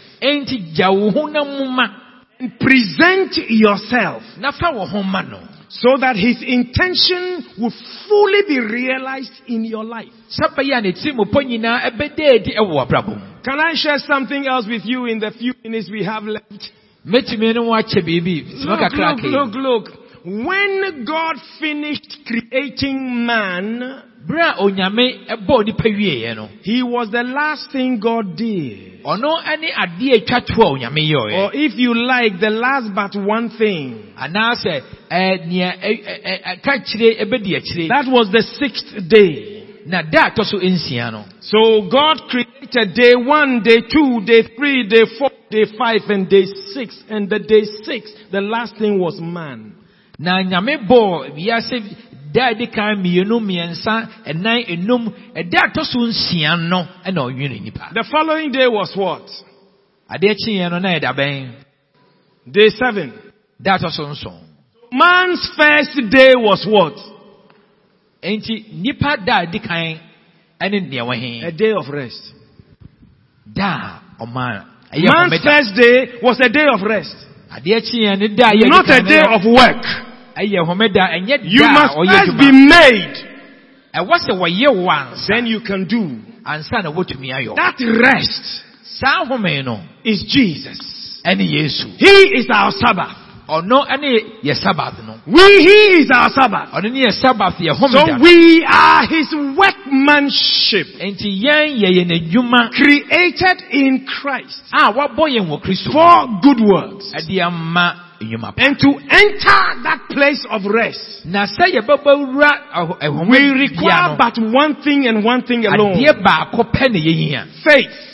enti gya wo ho na mu ma and present yourself na fa wo ho so that His intention will fully be realized in your life. sɛ ne tirimupɔ nyinaa ɛbɛda adi ɛwɔ abrabɔ Can I share something else with you in the few minutes we have left? mɛtumi ne ho akyɛ biribi sima Look, look, look, look. When God finished creating man, bere a onyame ɛbɔɔ nipa wieɛ no he was the last thing God did. ɔno ɛne adeɛ atwa to a onyame yɛɔɛ Or if you like, the last but one thing. ɛɛ nea ɛ- ɛ- ɛ- ɛka kyire ɛbɛdi akyire That was the sixth day. na da ɛtɔ so nsia no So God created day one, day two, day three, day four, day five, and day six. And the day six, the last thing was man. Na nyame bɔɔ wiase da a ɛdi kan mmienu mmiɛnsa ɛnan enum ɛda a ɛtɔ so nsia no ɛna ɔnwene nipa The following day was what? adeɛ no na ɛda bɛn Day seven. da a ɛtɔ so nson Man's first day was what? enti nipa da a ɛdi kan ɛne nea wɔ A day of rest. da a Man's first day was a day of rest. adeɛ kyeeɛ ne da a Not a day of work. Ɛyɛ homeda ɛnyɛ You must first be adwuma made. ɛwɔ sɛ wɔyɛ wo ansa Then you can do. ansa na wotumi ayɔ That rest is Jesus. He is our Sabbath. ɔno ɛne yɛ sabath no We, He is our Sabbath. ɔno ne yɛ sabath yɛ So homeda we are His workmanship. enti yɛn yɛyɛ n'adwuma Created in Christ a wabɔ yɛn wɔ mu for good works. ɛde ama And to enter that place of rest, na sɛ yɛbɛbɛwura ɛho- we require but one thing and one thing alone. adeɛ baako pɛ ne yɛhia Faith.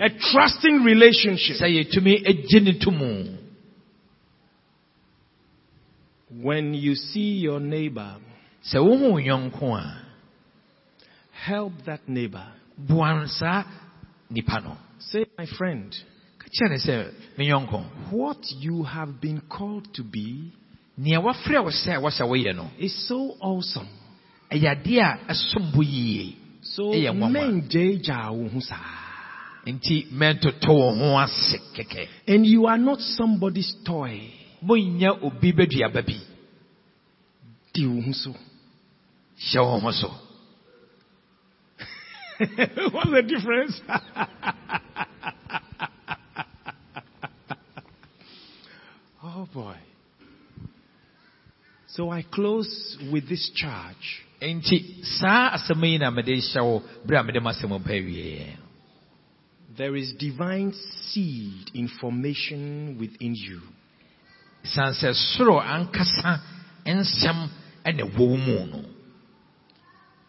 A trusting relationship. sɛ yɛtumi agye ne to mu When you see your neighbor, sɛ wohu wo yɔnko help that neighbor. boa saa nipa no Say, my friend, ka kyerɛ ne sɛ me yɔnko what you have been called to be nea wafrɛ wo sɛ wɔsɛ woyɛ no is so awesome. ɛyɛ adeɛ a ɛsom bo yie So, Ɛyɛ nwanwa. menjeja wo ho saa. nti mɛntoto wo ho ase kɛkɛ and you are not somebody's toy. What's the bɛduaba bi Di wo ho so. hyɛ wo ho so What's the difference? oh boy. So I close with this charge. nti saa asɛm na mede hyɛ wo berɛ a mede m'asɛm pa wieɛ There is divine seed information within you. siane sɛ soro ankasa nsɛm ɛna ɛwɔ wo mu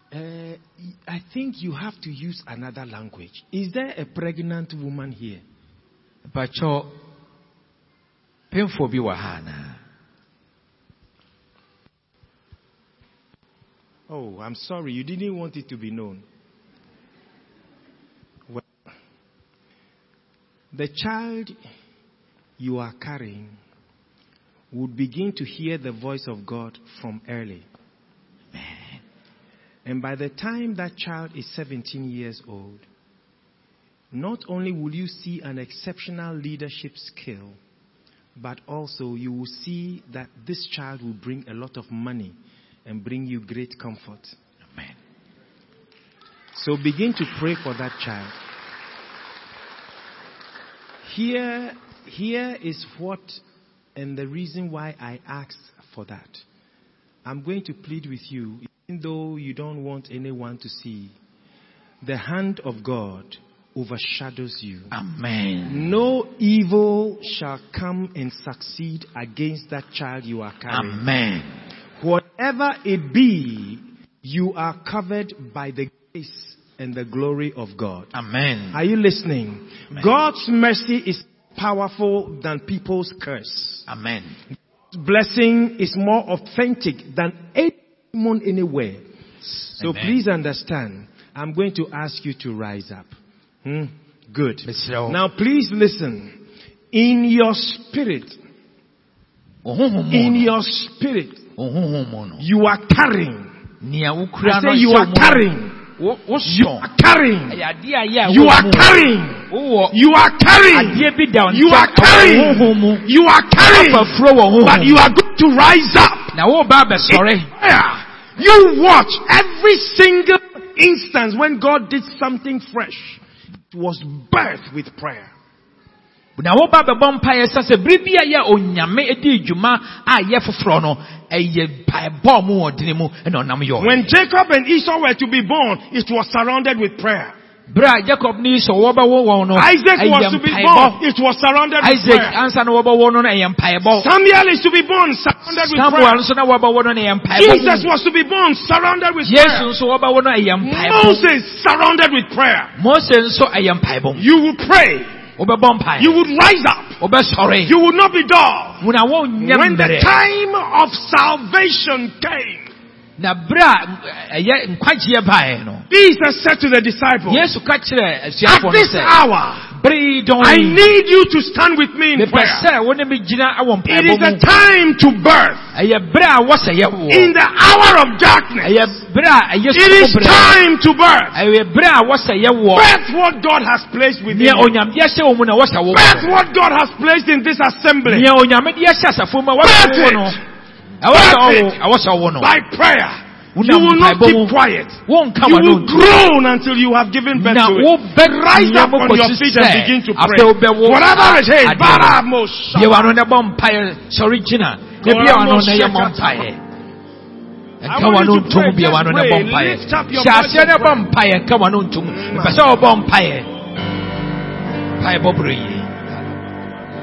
Uh, I think you have to use another language. Is there a pregnant woman here? Pakyɛ pemfoɔ bi wɔ ha Oh, I'm sorry. You didn't want it to be known. Well, the child you are carrying would begin to hear the voice of God from early. And by the time that child is 17 years old, not only will you see an exceptional leadership skill, but also you will see that this child will bring a lot of money and bring you great comfort. amen So begin to pray for that child. Here, here is what and the reason why I asked for that. I'm going to plead with you, even though you don't want anyone to see, the hand of God overshadows you. amen No evil shall come and succeed against that child you are carrying. amen Whatever it be, you are covered by the grace and the glory of God. amen Are you listening? God's mercy is powerful than people's curse. amen Blessing is more authentic than anyone anywhere. So Amen. please understand, I'm going to ask you to rise up. Hmm? Good. Now please listen. In your spirit, wo honhom mu in your spirit, wo honhom mu no you are carrying. I say you are wo mu no, carrying. You are carrying. ɛyɛ adeɛ a ɛyɛ a You are carrying. You are carrying. adeɛ bi da wo You are carrying. wo honhom mu You are carrying. afafuro wɔ honhom But you are going to rise up. na woba abɛsɔre Yeah. You watch every single instance when God did something fresh. It was birthed with prayer. na woba bɛbɔ mpaeɛ sɛ sɛ bere bi a yɛ onyame di dwuma a yɛ foforɔ no ɛyɛ mpaebɔ mu wɔ dene mu ɛna ɔnam yɛ. When Jacob and Esau were to be born, it was surrounded with prayer. Bere a jacob ne sɛ wɔbɛwo wɔn no Isaac was to be born, it was surrounded with isaac prayer. ansa na wɔbɛwo no no ɛyɛ mpaebɔ Samuel is to be born, surrounded with samuel prayer. na no no ɛyɛ Jesus was to be born, surrounded with prayer. nso wɔbɛwo no ɛyɛ mpaebɔ Moses, surrounded with prayer. mose nso ɛyɛ mpaebɔ You will pray. You would rise up. You would not be dull. When the time of salvation came, na bere ɛyɛ nkwagyeɛ baeɛ no Jesus said to the disciples, yesu ka kyerɛ At asuafoɔ no this hour, bere dɔn I need you to stand with me in mepɛ prayer. sɛ wo ne me gyina awɔ It is a time to birth. ɛyɛ bere a wɔsɛ In the hour of darkness, ɛyɛ bere a ɛyɛ it is time to birth. ɛyɛ bere a wɔsɛ yɛwoɔ Birth what God has placed within nea you. onyamedeɛ hyɛ wɔ mu na wɔsɛ wo Birth what God has placed in this assembly. nea onyamedeɛ hyɛ asafo mu a wɔsɛ Birth no Birth it. Ɛwɔ sɛ ɔwo no By prayer. You will not keep quiet. You will groan until you have given birth to it. Rise up on your feet and begin to pray. Whatever it is, adeɛ no. Baramos. bie w'ano na ɛbɔ mpaeɛ sɔre gyina na bie w'ano na ɛyɛ I want you to ntom just w'ano pray. ɛbɔ mpaeɛ Lift up your hyɛ aseɛ and na mpaeɛ nka w'ano ntom mepɛ sɛ wɔbɔ mpaeɛ mpaeɛ bɔ bere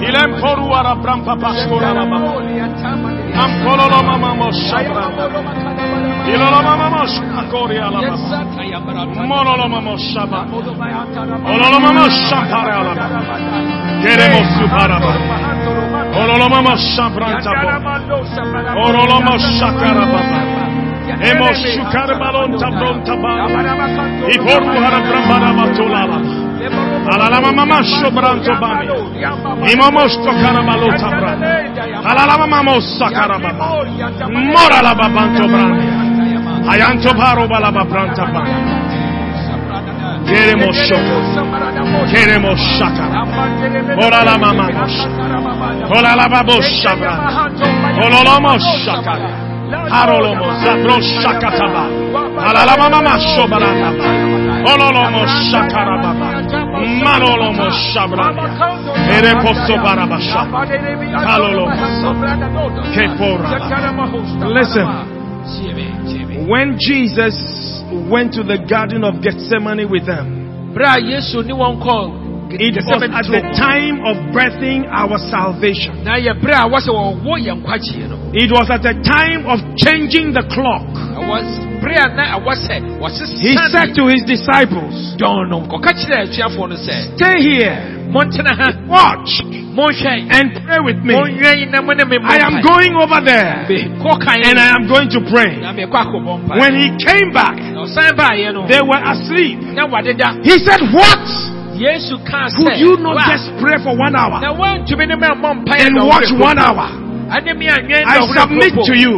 Ile emporu ara brampa paskora laba. Ampololo mama moshabra. Iloloma mama shakori alaba. Mololo mama shaba. Ololo mama shapara alaba. Queremos su paraba. Ololo mama shabranta bo. Ololo mama shakara baba. Emos shukar balon tabron taba. Iporu hara brambara batolala. Alalama mama shobranto bami. Imamos tokara balota bra. Alalama mama sakara baba. Mora la babanto brandi. Ayanto baro balaba branta ba. Queremos shoko. Queremos shakara. Ora la mama mosha. Ola la babo shabra. Ololomo shakara. Harolomo zabro shakataba. Alalama mama shobaranda ba. Ololomo shakara baba. Manolomo shabranda. Ere posto barabasha. Kalolomo. Kepora. Listen. tie me tie me When Jesus went to the Garden of Gethsemane with them, berɛ a yesu ne wɔn it was at the time of birthing our salvation. na yɛ berɛ a wɔsɛ wɔwɔ yɛn nkwagyeɛ no It was at the time of changing the clock. Ɛwɔ berɛ a na ɛwɔ sɛ He said to his disciples, dɔn no kɔka kyerɛ asuafoɔ no sɛ Stay here, watch, and pray with me. monwɛn na mo ne me I am going over there, and I am going to pray. na mekɔ akɔbɔ mpa When he came back, na ɔsan baeɛ no they were asleep. He said, What? Could you not just pray for one hour na woantumi ne me ammɔ mpaeɛ and watch one hour? Ane me anwɛn I submit to you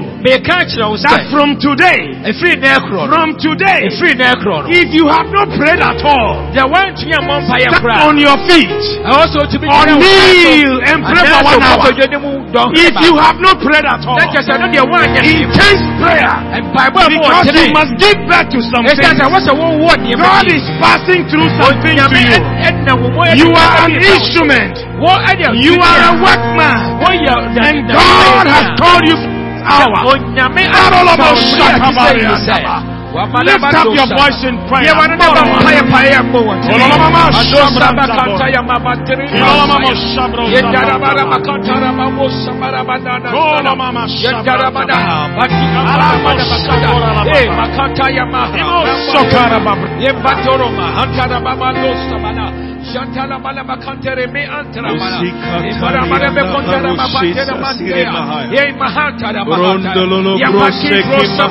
that from today, ɛfiri na ɛkorɔ from today, ɛfiri na ɛkorɔ if you have not prayed at all, stand on your feet ɛwɔ sɛ wotumi or gyina wo nan so, kneel and pray for one hour. wokɔdwa ne mu If you have not prayed at all, na no deɛ intense prayer because you must give birth to something. wɔ sɛ wowɔ nneɛma God is passing through something to you. ɛ- ɛnna wo mu ɛde You are an bi ba wo. instrument. You are a workman. And God has told you hour. Onyame Arolo asa wo mo sɛ shaka ɛte sɛ bari yi sɛ, andaba. wama Lift up your voice in prayer. Yɛ wano na ba mpaeɛ paeɛ a mbɔ wɔn tiri. Ololo mama Ado shabra saba zabo. kanta ya mama tiri. Ololo mama shabra Yɛ zabo. dara bara ba kanta ra ba wo sabara ba na na Ololo na. mama Yɛ shabra dara ba da. zabo. Bati amara Alamo ba da ba kanta. sabora la ba. Makanta ya ma. Imo sokara. Ye batoro ma. Hantara ba ma lo sabana. Shantara ba la ba kantere me antara ba la. Usikata Ye bara ba da be kontara ba ba Usisa tera ba sire tera. mahaya. Ye mahantara ba Brondololo Ya broseki maki brosa